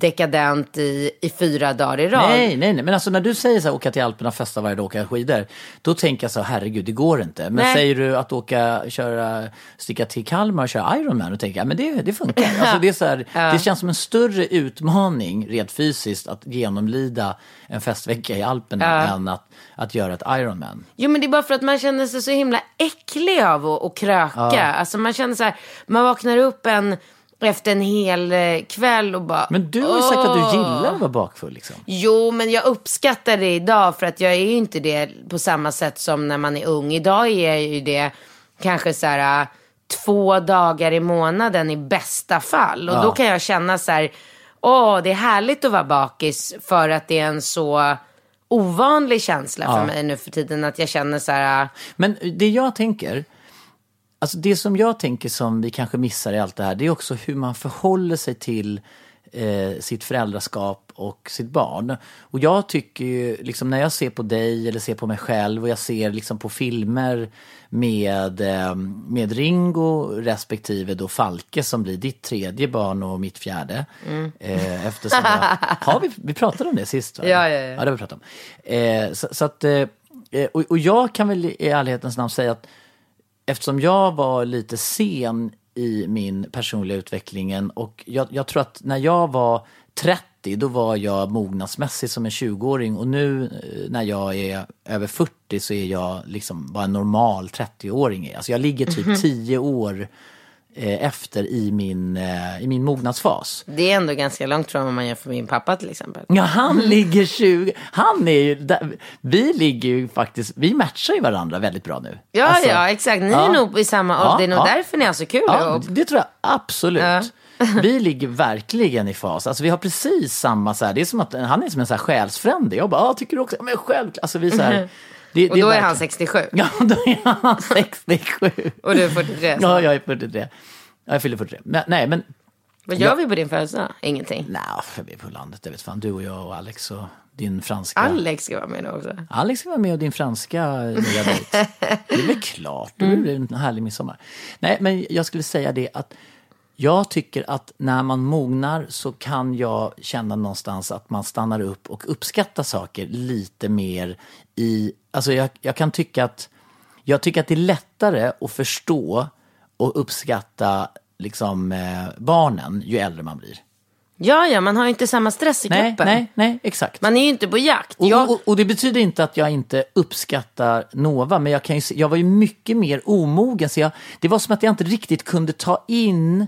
dekadent i, i fyra dagar i rad. Nej, nej, nej. Men alltså när du säger så här, åka till Alperna, festa varje dag, åka skidor. Då tänker jag så här, herregud, det går inte. Men Nej. säger du att åka, köra, sticka till Kalmar och köra Ironman, då tänker jag, men det, det funkar. Alltså det, är så här, det känns som en större utmaning rent fysiskt att genomlida en festvecka i Alperna än att, att göra ett Ironman. Jo men det är bara för att man känner sig så himla äcklig av att, att kröka. Alltså man känner så här, man vaknar upp en, efter en hel eh, kväll och bara... Men du har ju sagt att du gillar att vara bakfull. Liksom. Jo, men jag uppskattar det idag för att jag är ju inte det på samma sätt som när man är ung. Idag är jag ju det kanske så här äh, två dagar i månaden i bästa fall. Och då kan jag känna så här, åh, det är härligt att vara bakis för att det är en så ovanlig känsla för mig nu för tiden att jag känner så här, äh, Men det jag tänker, alltså det som jag tänker som vi kanske missar i allt det här, det är också hur man förhåller sig till eh, sitt föräldraskap och sitt barn. Och jag tycker ju, liksom när jag ser på dig eller ser på mig själv och jag ser liksom på filmer med, eh, med Ringo respektive då Falke som blir ditt tredje barn och mitt fjärde. Mm. Eh, eftersom jag, har vi, vi pratade om det sist? Va? Ja, ja, ja. ja, det har vi pratat om. Eh, så, så att, eh, och, och jag kan väl i ärlighetens namn säga att eftersom jag var lite sen i min personliga utvecklingen och jag, jag tror att när jag var 30 då var jag mognadsmässig som en 20-åring och nu eh, när jag är över 40 så är jag liksom vad en normal 30-åring är. Alltså jag ligger typ 10 år eh, efter i min, eh, i min mognadsfas. Det är ändå ganska långt från vad man gör för min pappa till exempel. Ja, han ligger 20. Han är ju, där, vi ligger ju faktiskt, vi matchar ju varandra väldigt bra nu. Ja, Alltså, ja, exakt. Ni ja. är nog i samma ålder. Ja, det är nog ja. därför ni har så kul Ja, ihop. det tror jag absolut. Vi ligger verkligen i fas. Alltså vi har precis samma, så här, det är som att han är som en så här själsfrände. Jag bara, ah, tycker du också? Men självklart. Alltså vi så här, det, Och det då är verkligen- han 67. Ja, då är han 67. Och du är 43. så. Ja, jag är 43. Ja, Jag fyller 43. Men, nej, men Vad gör Ja. vi på din födelsedag? Ingenting. nej, vi är på landet. Det vet fan. Du och jag och Alex och din franska. Alex ska vara med nu också. Alex ska vara med och din franska nya dejt. Det är väl klart, det blir en härlig midsommar. Nej, men jag skulle säga det att jag tycker att när man mognar så kan jag känna någonstans att man stannar upp och uppskattar saker lite mer i... Alltså jag, jag kan tycka att... Jag tycker att det är lättare att förstå och uppskatta liksom, eh, barnen ju äldre man blir. Ja, ja, man har ju inte samma stress i Nej, kroppen. nej, nej, exakt. Man är ju inte på jakt. Och, Jag, och, och det betyder inte att jag inte uppskattar Nova, men jag, kan ju, jag var ju mycket mer omogen. Så jag, det var som att jag inte riktigt kunde ta in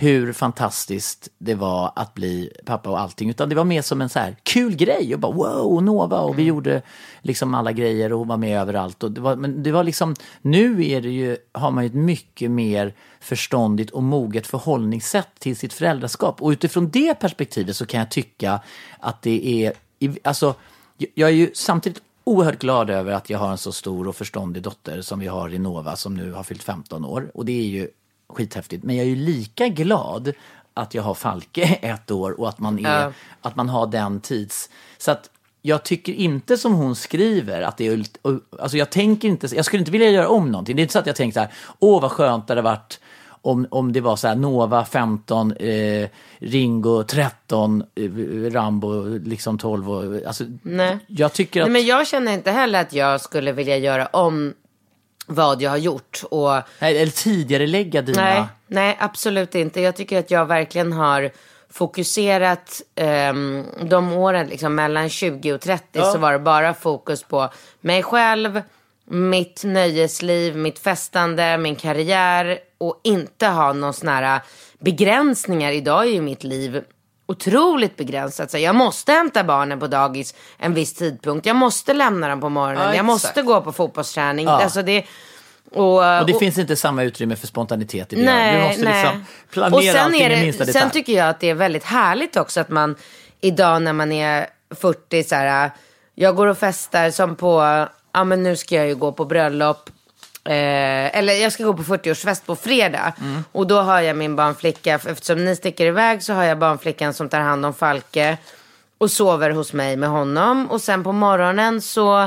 hur fantastiskt det var att bli pappa och allting. Utan det var mer som en så här kul grej. Och bara wow, Nova. Och vi gjorde liksom alla grejer och hon var med överallt. Och det var, men det var liksom, nu är det ju, har man ju ett mycket mer förståndigt och moget förhållningssätt till sitt föräldraskap. Och utifrån det perspektivet så kan jag tycka att det är, alltså, jag- jag är ju samtidigt oerhört glad över att jag har en så stor och förståndig dotter som vi har i Nova som nu har fyllt 15 år. Och det är ju skithäftigt. Men jag är ju lika glad att jag har Falke ett år och att man, är, Ja. att man har den tids... Så att jag tycker inte som hon skriver att det är... Alltså jag tänker inte... Jag skulle inte vilja göra om någonting. Det är inte så att jag tänker så här, åh vad skönt det hade varit om, om det var så här Nova 15, eh, Ringo 13, eh, Rambo liksom 12. Och, alltså, Nej. Jag tycker att... nej, men jag känner inte heller att jag skulle vilja göra om vad jag har gjort. Och Nej, eller tidigare lägga dina... Nej, nej, absolut inte. Jag tycker att jag verkligen har fokuserat ehm, de åren, liksom mellan 20 och 30 så var det bara fokus på mig själv, mitt nöjesliv, mitt festande, min karriär och inte ha någon sån här begränsningar. Idag är ju mitt liv otroligt begränsat. Så jag måste hämta barnen på dagis en viss tidpunkt. Jag måste lämna dem på morgonen. Ja, jag måste gå på fotbollsträning. Ja. Alltså det, och, Och det och- finns inte samma utrymme för spontanitet i det. Nej, du måste nej. liksom planera och sen allting är i det, minsta Sen detalj. tycker jag att det är väldigt härligt också att man idag när man är 40 så här, jag går och festar som på, ja men nu ska jag ju gå på bröllop. Eh, eller jag ska gå på 40-årsfest på fredag. Mm. Och då har jag min barnflicka, eftersom ni sticker iväg så har jag barnflickan som tar hand om Falke. Och sover hos mig med honom. Och sen på morgonen så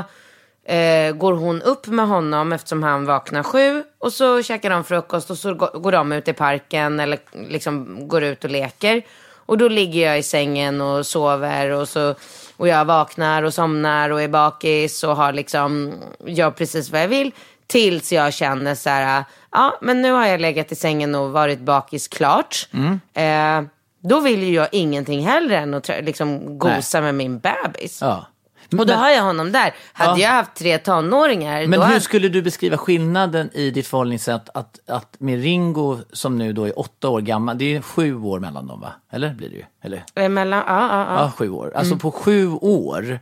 eh, går hon upp med honom eftersom han vaknar sju. Och så käkar de frukost och så går, de ut i parken eller liksom går ut och leker. Och då ligger jag i sängen och sover och så och jag vaknar och somnar och är bakis och har liksom, gör precis vad jag vill. Tills jag känner så här, ja men nu har jag legat i sängen och varit bakis klart. Eh, då vill ju jag ingenting hellre än att liksom gosa med min bebis. Ja. Och då Men- har jag honom där. Hade Ja. jag haft tre tonåringar. Men hur hade... skulle du beskriva skillnaden i ditt förhållningssätt att, att med Ringo som nu då är åtta år gammal, det är sju år mellan dem va? Eller blir det ju? Eller? Emellan, ja, ja, ja. Ja, sju år. Alltså på sju år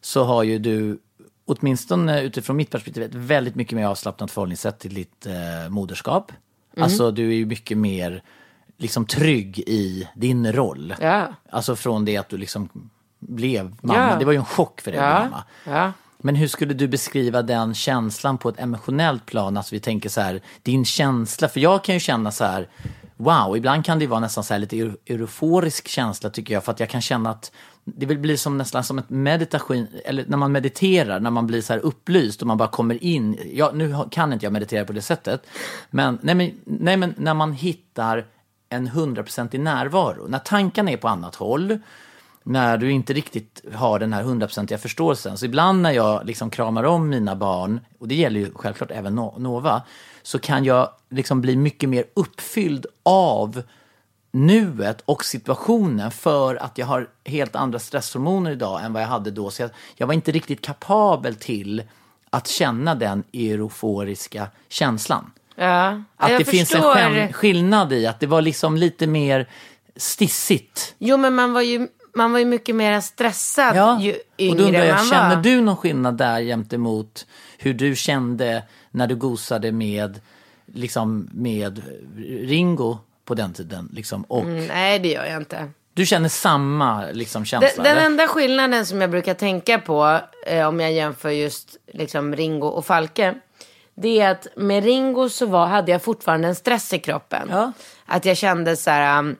så har ju du, åtminstone utifrån mitt perspektiv, ett väldigt mycket mer avslappnat förhållningssätt till ditt eh, moderskap. Alltså du är ju mycket mer liksom trygg i din roll. Ja. Alltså från det att du liksom blev mamma. Ja. Det var ju en chock för dig att Ja, mamma. ja. Men hur skulle du beskriva den känslan på ett emotionellt plan? Alltså vi tänker så här, din känsla, för jag kan ju känna så här, wow. Ibland kan det vara nästan så här lite eu- euforisk känsla tycker jag. För att jag kan känna att det vill bli som nästan som ett meditation, eller när man mediterar, när man blir så här upplyst och man bara kommer in. Ja, nu kan inte jag meditera på det sättet. Men, nej, men, nej, men när man hittar en hundraprocentig närvaro. När tankarna är på annat håll, när du inte riktigt har den här hundraprocentiga förståelsen. Så ibland när jag liksom kramar om mina barn, och det gäller ju självklart även Nova, så kan jag liksom bli mycket mer uppfylld av nuet och situationen för att jag har helt andra stresshormoner idag än vad jag hade då. Så jag, jag var inte riktigt kapabel till att känna den euforiska känslan. Ja, Att det finns en förstår. skillnad i att det var liksom lite mer stissigt. Jo, men man var ju, man var ju mycket mer stressad Ja, ju och yngre då undrar jag, man känner var. du någon skillnad där gentemot hur du kände när du gosade med, liksom, med Ringo på den tiden? Liksom, och Mm, nej, det gör jag inte. Du känner samma liksom, känsla? Den, den enda skillnaden som jag brukar tänka på eh, om jag jämför just liksom, Ringo och Falke. Det är att med Ringo så var, hade jag fortfarande en stress i kroppen. Ja. Att jag kände så här. um,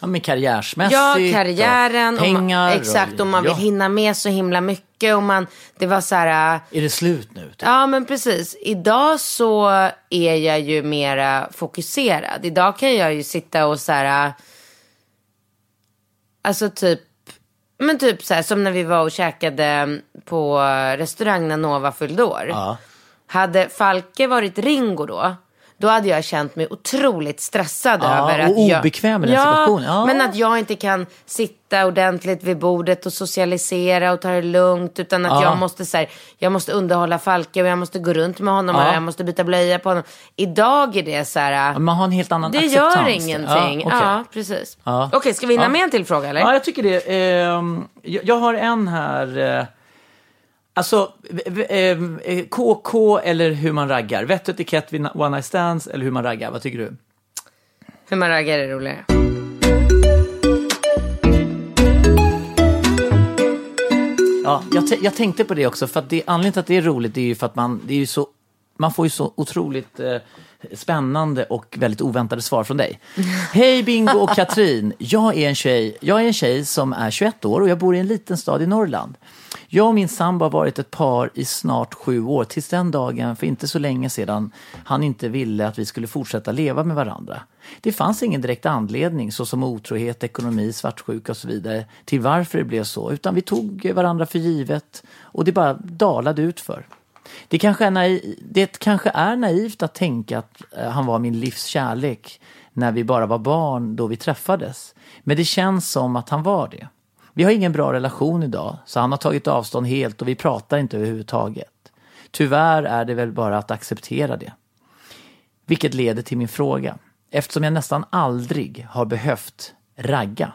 Ja, men karriärsmässigt Ja, karriären. och pengar. Och man, exakt, och man vill ja. hinna med så himla mycket. Och man, det var så här. uh, Är det slut nu? Typ? Ja, men precis. Idag så är jag ju mera fokuserad. Idag kan jag ju sitta och så här. äh, Alltså typ. Men typ så här som när vi var och käkade på restaurang när Nova fyllde år. Ja. Hade Falke varit Ringo då. Då hade jag känt mig otroligt stressad Ja, över att och jag... obekväm i den ja, situationen. Ja. men att jag inte kan sitta ordentligt vid bordet och socialisera och ta det lugnt. Utan att Ja. jag måste så här, jag måste underhålla Falke och jag måste gå runt med honom och jag måste byta blöja på honom. Idag är det så här, Man har en helt annan det acceptans. gör ingenting. Ja, Ja, precis. Okej, ska vi hinna med en till fråga eller? Ja, jag tycker det. Jag, jag har en här. eh, Alltså, ehm, eh, KK eller hur man raggar? Vett och etikett vid one night stands eller hur man raggar? Vad tycker du? Hur man raggar är roligare. Ja, jag, jag tänkte på det också, för att det, anledningen till att det är roligt är ju för att man, det är ju så, man får ju så otroligt eh, spännande och väldigt oväntade svar från dig. Hej Bingo och Katrin, jag är, en tjej, jag är en tjej som är 21 år och jag bor i en liten stad i Norrland. Jag och min sambo har varit ett par i snart sju år, tills den dagen för inte så länge sedan han inte ville att vi skulle fortsätta leva med varandra. Det fanns ingen direkt anledning, såsom otrohet, ekonomi, svartsjuka och så vidare, till varför det blev så, utan vi tog varandra för givet och det bara dalade ut för. Det kanske, är naiv, det kanske är naivt att tänka att eh, han var min livs kärlek när vi bara var barn då vi träffades. Men det känns som att han var det. Vi har ingen bra relation idag, så han har tagit avstånd helt och vi pratar inte överhuvudtaget. Tyvärr är det väl bara att acceptera det. Vilket leder till min fråga. Eftersom jag nästan aldrig har behövt ragga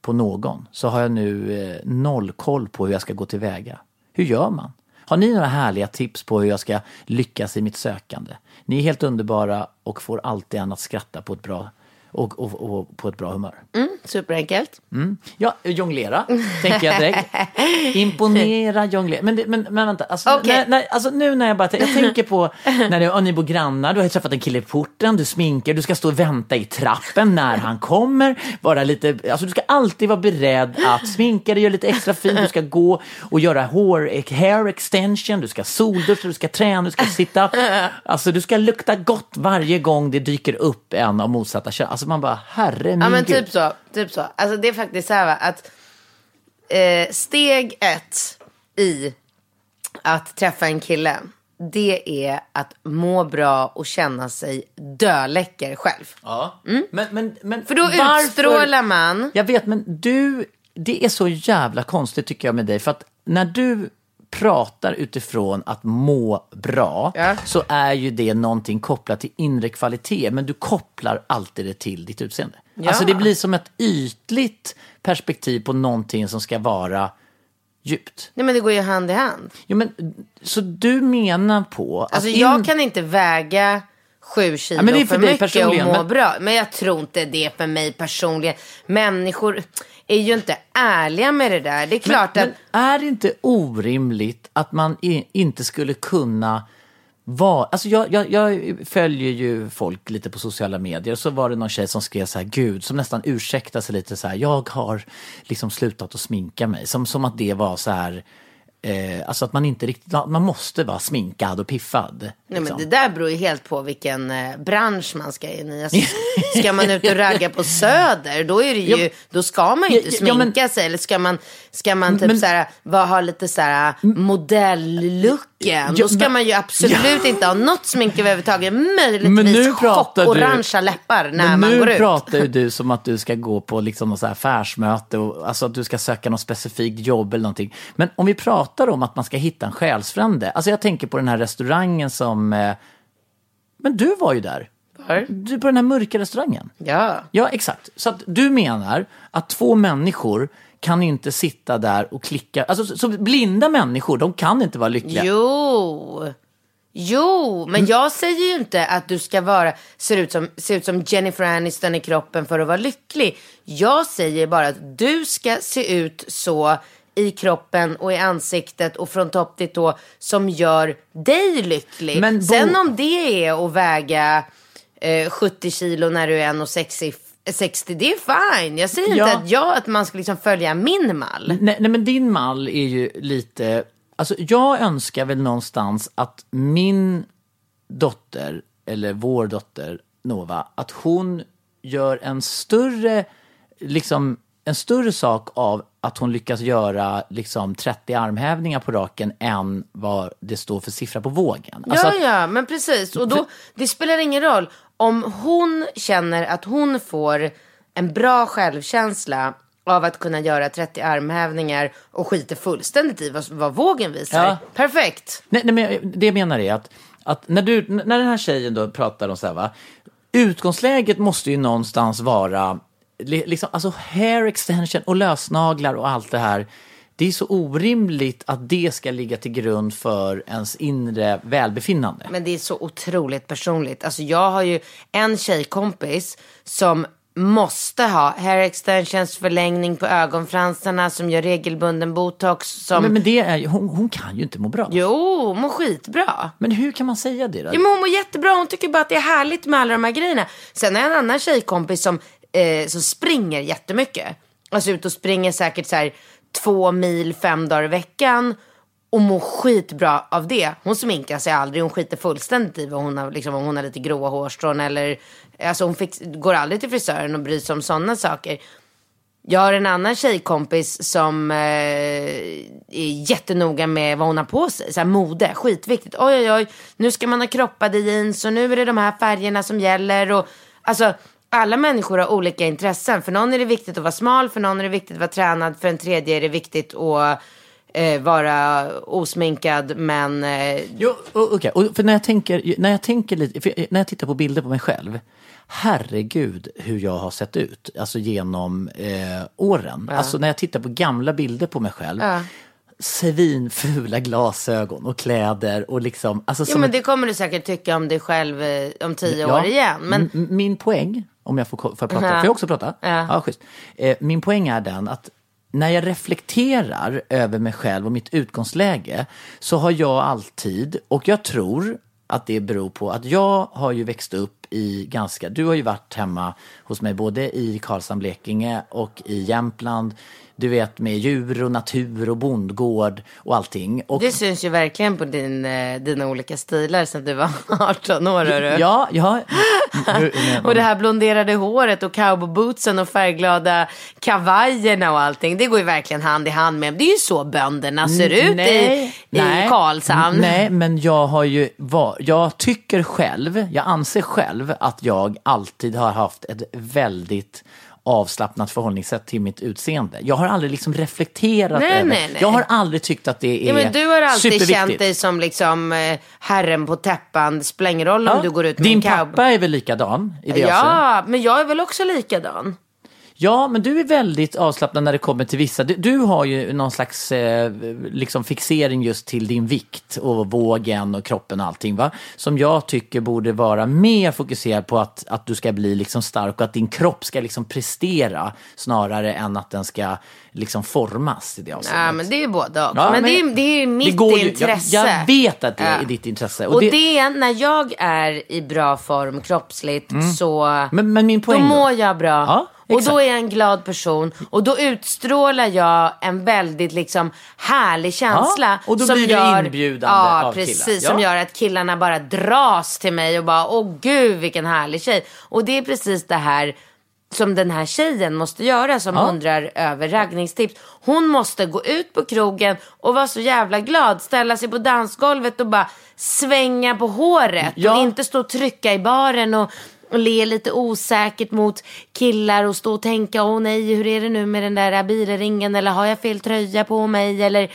på någon så har jag nu eh, noll koll på hur jag ska gå tillväga. Hur gör man? Har ni några härliga tips på hur jag ska lyckas i mitt sökande? Ni är helt underbara och får alltid en att skratta på ett bra, och, och, och på ett bra humör. Mm, superenkelt. Mm. Ja, jonglera, tänker jag direkt. Imponera, jonglera. Men, det, men, men vänta, alltså, Okej. när, när, alltså nu när jag bara jag tänker på när du, och ni bor grannar, du har träffat en kille i porten, du sminkar, du ska stå och vänta i trappen när han kommer. Vara lite, alltså du ska alltid vara beredd att sminka dig, göra lite extra fint, du ska gå och göra hår, hair extension, du ska solduscha, du ska träna, du ska sitta. Alltså du ska lukta gott varje gång det dyker upp en av motsatta kön. Alltså man bara, herre min Ja men gud. typ så. Typ så. Alltså det är faktiskt så här va, att eh, steg ett i att träffa en kille. Det är att må bra och känna sig döläcker själv. Ja. Men, men, men För då varför- utstrålar man. Jag vet, men du, det är så jävla konstigt tycker jag med dig. För att när du pratar utifrån att må bra Ja. så är ju det någonting kopplat till inre kvalitet. Men du kopplar alltid det till ditt utseende. Ja. Alltså det blir som ett ytligt perspektiv på någonting som ska vara djupt. Nej men det går ju hand i hand. Jo, men, så du menar på... att Alltså in- jag kan inte väga sju kilo Ja, men det är för för, mycket och må men- bra. Men jag tror inte det är för mig personligen. Människor är ju inte ärliga med det där. Det är klart men, att... men är det inte orimligt att man i, inte skulle kunna Vad, alltså jag, jag, jag följer ju folk lite på sociala medier så var det någon tjej som skrev så här, gud, som nästan ursäktade sig lite så här, jag har liksom slutat att sminka mig. Som, som att det var så här, eh, alltså att man inte riktigt, man måste vara sminkad och piffad. Nej, men liksom. det där beror ju helt på vilken eh, bransch man ska in i. Alltså, ska man ut och ragga på Söder, då, är det ju, Ja. då ska man ju inte Ja, ja, men- sminka sig. Eller ska man, ska man typ Men- så här, va, ha lite så här Ja, då ska man ju absolut inte ha något smink överhuvudtaget. Möjligtvis nu chock-orangea läppar när man nu går ut. pratar ju du som att du ska gå på liksom något så här affärsmöte och alltså att du ska söka något specifikt jobb eller någonting. Men om vi pratar om att man ska hitta en själsfrände. Alltså jag tänker på den här restaurangen som... Eh, men du var ju där. Var? Du på den här mörka restaurangen. Ja. Ja, exakt. Så att du menar att två människor kan inte sitta där och klicka. Alltså, så, så blinda människor, de kan inte vara lyckliga. Jo. Jo, Mm. men jag säger ju inte att du ska vara, ser ut, som, ser ut som Jennifer Aniston i kroppen för att vara lycklig. Jag säger bara att du ska se ut så i kroppen och i ansiktet och från topp till tå som gör dig lycklig. Men Sen om det är att väga eh, 70 kilo när du är 1,60 60, det är fine. Jag säger Ja. inte att, jag, att man ska liksom följa min mall. Nej, nej, men din mall är ju lite... Alltså jag önskar väl någonstans att min dotter, eller vår dotter Nova, att hon gör en större, liksom, en större sak av att hon lyckas göra liksom 30 armhävningar på raken än vad det står för siffra på vågen. Alltså ja, att- ja, men precis. Och då, det spelar ingen roll. Om hon känner att hon får en bra självkänsla av att kunna göra 30 armhävningar och skiter fullständigt i vad, vad vågen visar. Ja. Perfekt. Nej, nej, men det jag menar är att, att när, du, när den här tjejen då pratar om så här, va, utgångsläget måste ju någonstans vara, li- liksom, alltså hair extension och lösnaglar och allt det här. Det är så orimligt att det ska ligga till grund för ens inre välbefinnande. Men det är så otroligt personligt. Alltså jag har ju en tjejkompis som måste ha hair extensions, förlängning på ögonfransarna, som gör regelbunden botox. Som... Men, men det är, ju- hon, hon kan ju inte må bra. Jo, hon mår skitbra. Men hur kan man säga det då? Ja, men hon mår jättebra. Hon tycker bara att det är härligt med alla de här grejerna. Sen har jag en annan tjejkompis som, eh, som springer jättemycket. Alltså ut och springer säkert så här två mil fem dagar i veckan. Och mår skitbra av det. Hon sminkar sig aldrig. Hon skiter fullständigt i vad hon har, liksom, om hon har lite gråa hårstrån. Eller, alltså hon fix, går aldrig till frisören och bryr sig om sådana saker. Jag har en annan tjejkompis som eh, är jättenoga med vad hon har på sig. Så här mode, skitviktigt. Oj, oj, oj, nu ska man ha kroppade jeans och nu är det de här färgerna som gäller. Och, alltså, alla människor har olika intressen. För någon är det viktigt att vara smal, för någon är det viktigt att vara tränad, för en tredje är det viktigt att eh, vara osminkad. Men eh, Jo, okej. Och För när jag tänker, när jag tänker lite, när jag tittar på bilder på mig själv, herregud hur jag har sett ut, alltså genom eh, åren. Alltså när jag tittar på gamla bilder på mig själv, Ja. svinfula glasögon och kläder och liksom, alltså jo, men det kommer du säkert tycka om dig själv eh, om tio Ja, år igen. Men min poäng, om jag får, får jag prata, Ja. får jag också prata? Ja. Ja, schysst. Eh, min poäng är den att när jag reflekterar över mig själv och mitt utgångsläge så har jag alltid, och jag tror att det beror på att jag har ju växt upp i ganska, du har ju varit hemma hos mig både i Karlshamn, Blekinge och i Jämtland. Du vet med djur och natur och bondgård och allting. Och Det syns ju verkligen på din, eh, dina olika stilar sen du var 18 år. hörru. Ja, ja. Och det här blonderade håret och cowboybootsen och färgglada kavajerna och allting. Det går ju verkligen hand i hand med. Det är ju så bönderna ser ut i, i Karlshamn. Nej, men jag har ju var, jag tycker själv, jag anser själv att jag alltid har haft ett väldigt avslappnat förhållningssätt till mitt utseende. Jag har aldrig liksom reflekterat Nej, över, nej, nej. jag har aldrig tyckt att det är Ja, men du har alltid känt dig som liksom eh, herren på täppan. Det spelar ingen roll om Ja. du går ut med Din en cowboy. pappa är väl likadan i det? Ja, men jag är väl också likadan. Ja, men du är väldigt avslappnad när det kommer till vissa. Du, du har ju någon slags eh, liksom fixering just till din vikt och vågen och kroppen och allting. Va? Som jag tycker borde vara mer fokuserad på att, att du ska bli liksom stark och att din kropp ska liksom prestera snarare än att den ska liksom formas i det avseendet. Ja, men det är både och. Ja, men, men det, är, det är mitt går ju- intresse. Jag, jag vet att det är Ja. i ditt intresse. Och, det... är när jag är i bra form kroppsligt så Mm. men, men min då poäng mår jag bra. Ja, och då exakt. är jag en glad person. Och då utstrålar jag en väldigt liksom härlig känsla. Ja, och då som blir du gör, inbjudande Ja, av precis. killar. Som Ja. gör att killarna bara dras till mig och bara, åh gud vilken härlig tjej. Och det är precis det här som den här tjejen måste göra som Ja. undrar över raggningstips. Hon måste gå ut på krogen och vara så jävla glad, ställa sig på dansgolvet och bara svänga på håret Ja. och inte stå och trycka i baren och, och le lite osäkert mot killar och stå och tänka åh nej hur är det nu med den där bilringen eller har jag fel tröja på mig eller eh,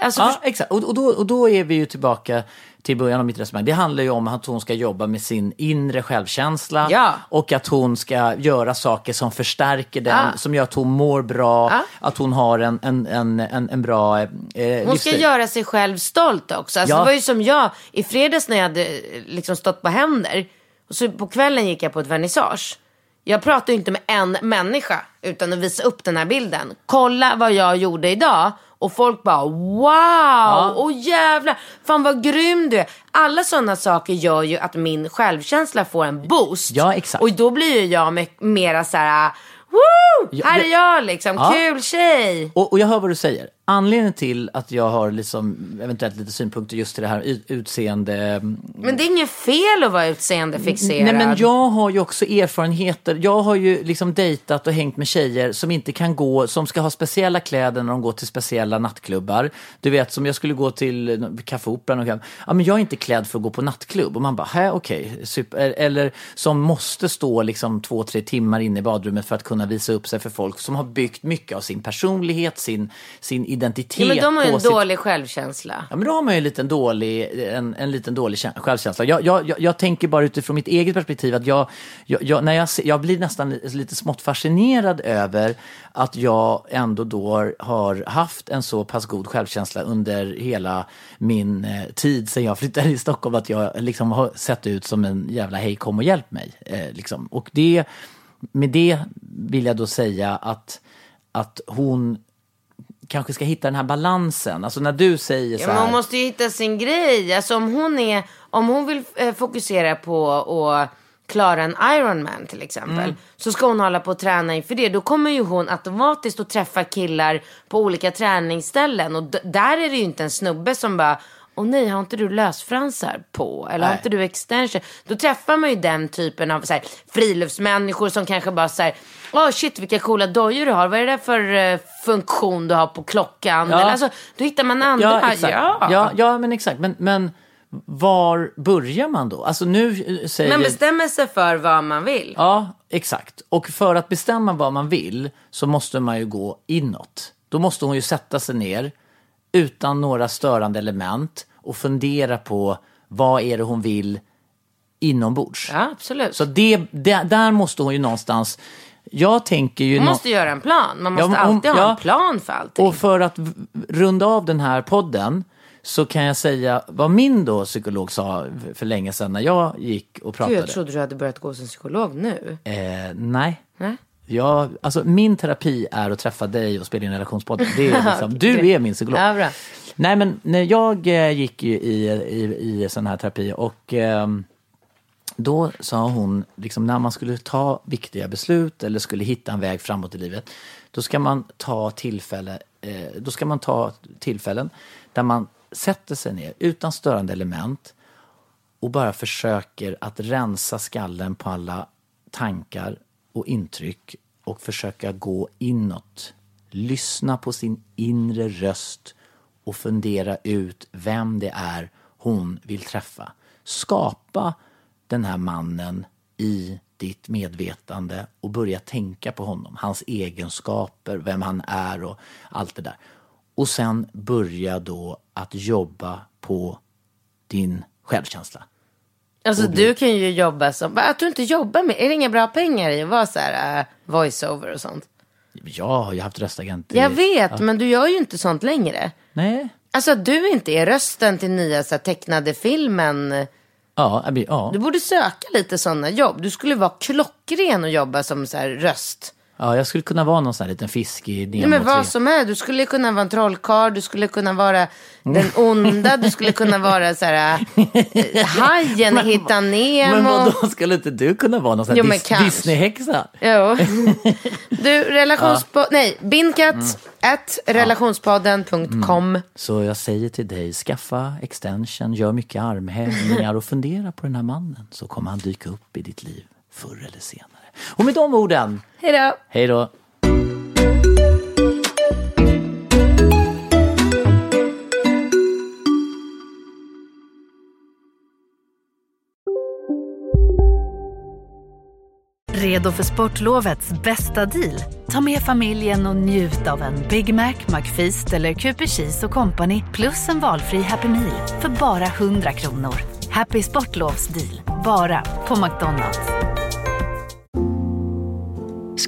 alltså Ja, exakt. Och, och, då, och då är vi ju tillbaka till början av mitt resonemang. Det handlar ju om att hon ska jobba med sin inre självkänsla Ja. och att hon ska göra saker som förstärker den, Ja. som gör att hon mår bra, Ja. att hon har en, en, en, en, en bra eh, Hon ska livsstil. göra sig själv stolt också. Alltså. Det var ju som jag i fredags när jag hade eh, liksom stått på händer. Och så på kvällen gick jag på ett vernissage. Jag pratade inte med en människa utan att visa upp den här bilden. Kolla vad jag gjorde idag. Och folk bara wow, och jävlar, fan vad grym du är. Alla sådana saker gör ju att min självkänsla får en boost. Ja, exakt. Och då blir ju jag me- mera så här, woo, Ja, här ja. är jag liksom, Ja. kul tjej. Och, och jag hör vad du säger. Anledningen till att jag har liksom, eventuellt lite synpunkter just till det här ut- utseende... Men det är inget fel att vara utseendefixerad. Nej men jag har ju också erfarenheter. Jag har ju liksom dejtat och hängt med tjejer som inte kan gå, som ska ha speciella kläder när de går till speciella nattklubbar. Du vet som jag skulle gå till Café Operan och ja men jag är inte klädd för att gå på nattklubb. Och man bara, hä okej, super. Eller som måste stå liksom två, tre timmar inne i badrummet för att kunna visa upp sig för folk som har byggt mycket av sin personlighet, sin, sin identitet. Ja, men de har ju en sitt- dålig självkänsla. Ja, men då har man ju en liten dålig, en, en liten dålig kä- självkänsla. Jag, jag, jag, tänker bara utifrån mitt eget perspektiv att jag, jag, jag, när jag, jag blir nästan li- lite smått fascinerad över att jag ändå då har haft en så pass god självkänsla under hela min eh, tid sedan jag flyttade i Stockholm att jag liksom har sett ut som en jävla hej kom och hjälp mig. Eh, liksom. Och det, med det vill jag då säga att, att hon kanske ska hitta den här balansen. Alltså när du säger så Ja, här. hon måste ju hitta sin grej. Alltså om hon, är, om hon vill eh, fokusera på att klara en Ironman till exempel. Mm. Så ska hon hålla på och träna inför det. Då kommer ju hon automatiskt att träffa killar på olika träningsställen. Och d- där är det ju inte en snubbe som bara Åh nej, har inte du lösfransar på? Eller har Nej. inte du extension? Då träffar man ju den typen av så här, friluftsmänniskor som kanske bara säger Åh shit vilka coola dojor du har. Vad är det där för eh, funktion du har på klockan? Ja. Eller, alltså, då hittar man andra. Ja, exakt. Ja. Ja, ja, men exakt. Men, men var börjar man då? Alltså nu eh, säger... Man bestämmer sig för vad man vill. Ja, exakt. Och för att bestämma vad man vill så måste man ju gå inåt. Då måste hon ju sätta sig ner utan några störande element och fundera på vad är det hon vill inombords. Ja, absolut. Så det, det, där måste hon ju någonstans... Jag tänker ju... Man måste göra en plan. Man måste Ja, om- alltid ha ja. en plan för allting. Och för att runda av den här podden så kan jag säga vad min då psykolog sa för länge sedan när jag gick och Gud, pratade. jag trodde du hade börjat gå som psykolog nu. eh, nej. Nej? Jag, alltså min terapi är att träffa dig och spela in relationspodden. Det är liksom, du är min psykolog. Ja. Nej men när jag eh, gick ju i, i, i sån här terapi och ehm, då sa hon, liksom, när man skulle ta viktiga beslut eller skulle hitta en väg framåt i livet, då ska man ta tillfälle, eh, då ska man ta tillfällen där man sätter sig ner utan störande element och bara försöker att rensa skallen på alla tankar och intryck och försöka gå inåt. Lyssna på sin inre röst och fundera ut vem det är hon vill träffa. Skapa den här mannen i ditt medvetande och börja tänka på honom, hans egenskaper, vem han är och allt det där. Och sen börja då att jobba på din självkänsla. Alltså du kan ju jobba som, att du inte jobbar med, är det inga bra pengar i att vara så här uh, voiceover och sånt? Jag har ju haft röstagent. i- Jag vet, men du gör ju inte sånt längre. Nej. Alltså att du inte är rösten till nya så här, tecknade filmen. Ja, ja. Du borde söka lite sådana jobb. Du skulle vara klockren och jobba som så här, röst. Ja, jag skulle kunna vara någon sån här liten fisk i Nemo Nej, men 3. vad som är. Du skulle kunna vara en trollkarl, du skulle kunna vara den onda, du skulle kunna vara så här, äh, hajen i Hitta Nemo. Men vadå, skulle inte du kunna vara någon sån här Dis-. Disney-häxa? Jo. Du, relationspodd... Nej, bindkatt Mm. at relationspodden.com. Så jag säger till dig, skaffa extension, gör mycket armhävningar och fundera på den här mannen. Så kommer han dyka upp i ditt liv förr eller senare. Och med de orden, Hej då. hej då! Redo för sportlovets bästa deal? Ta med familjen och njut av en Big Mac, McFeast eller Cooper Cheese och Company plus en valfri Happy Meal för bara 100 kronor. Happy Sportlovs deal, bara på McDonalds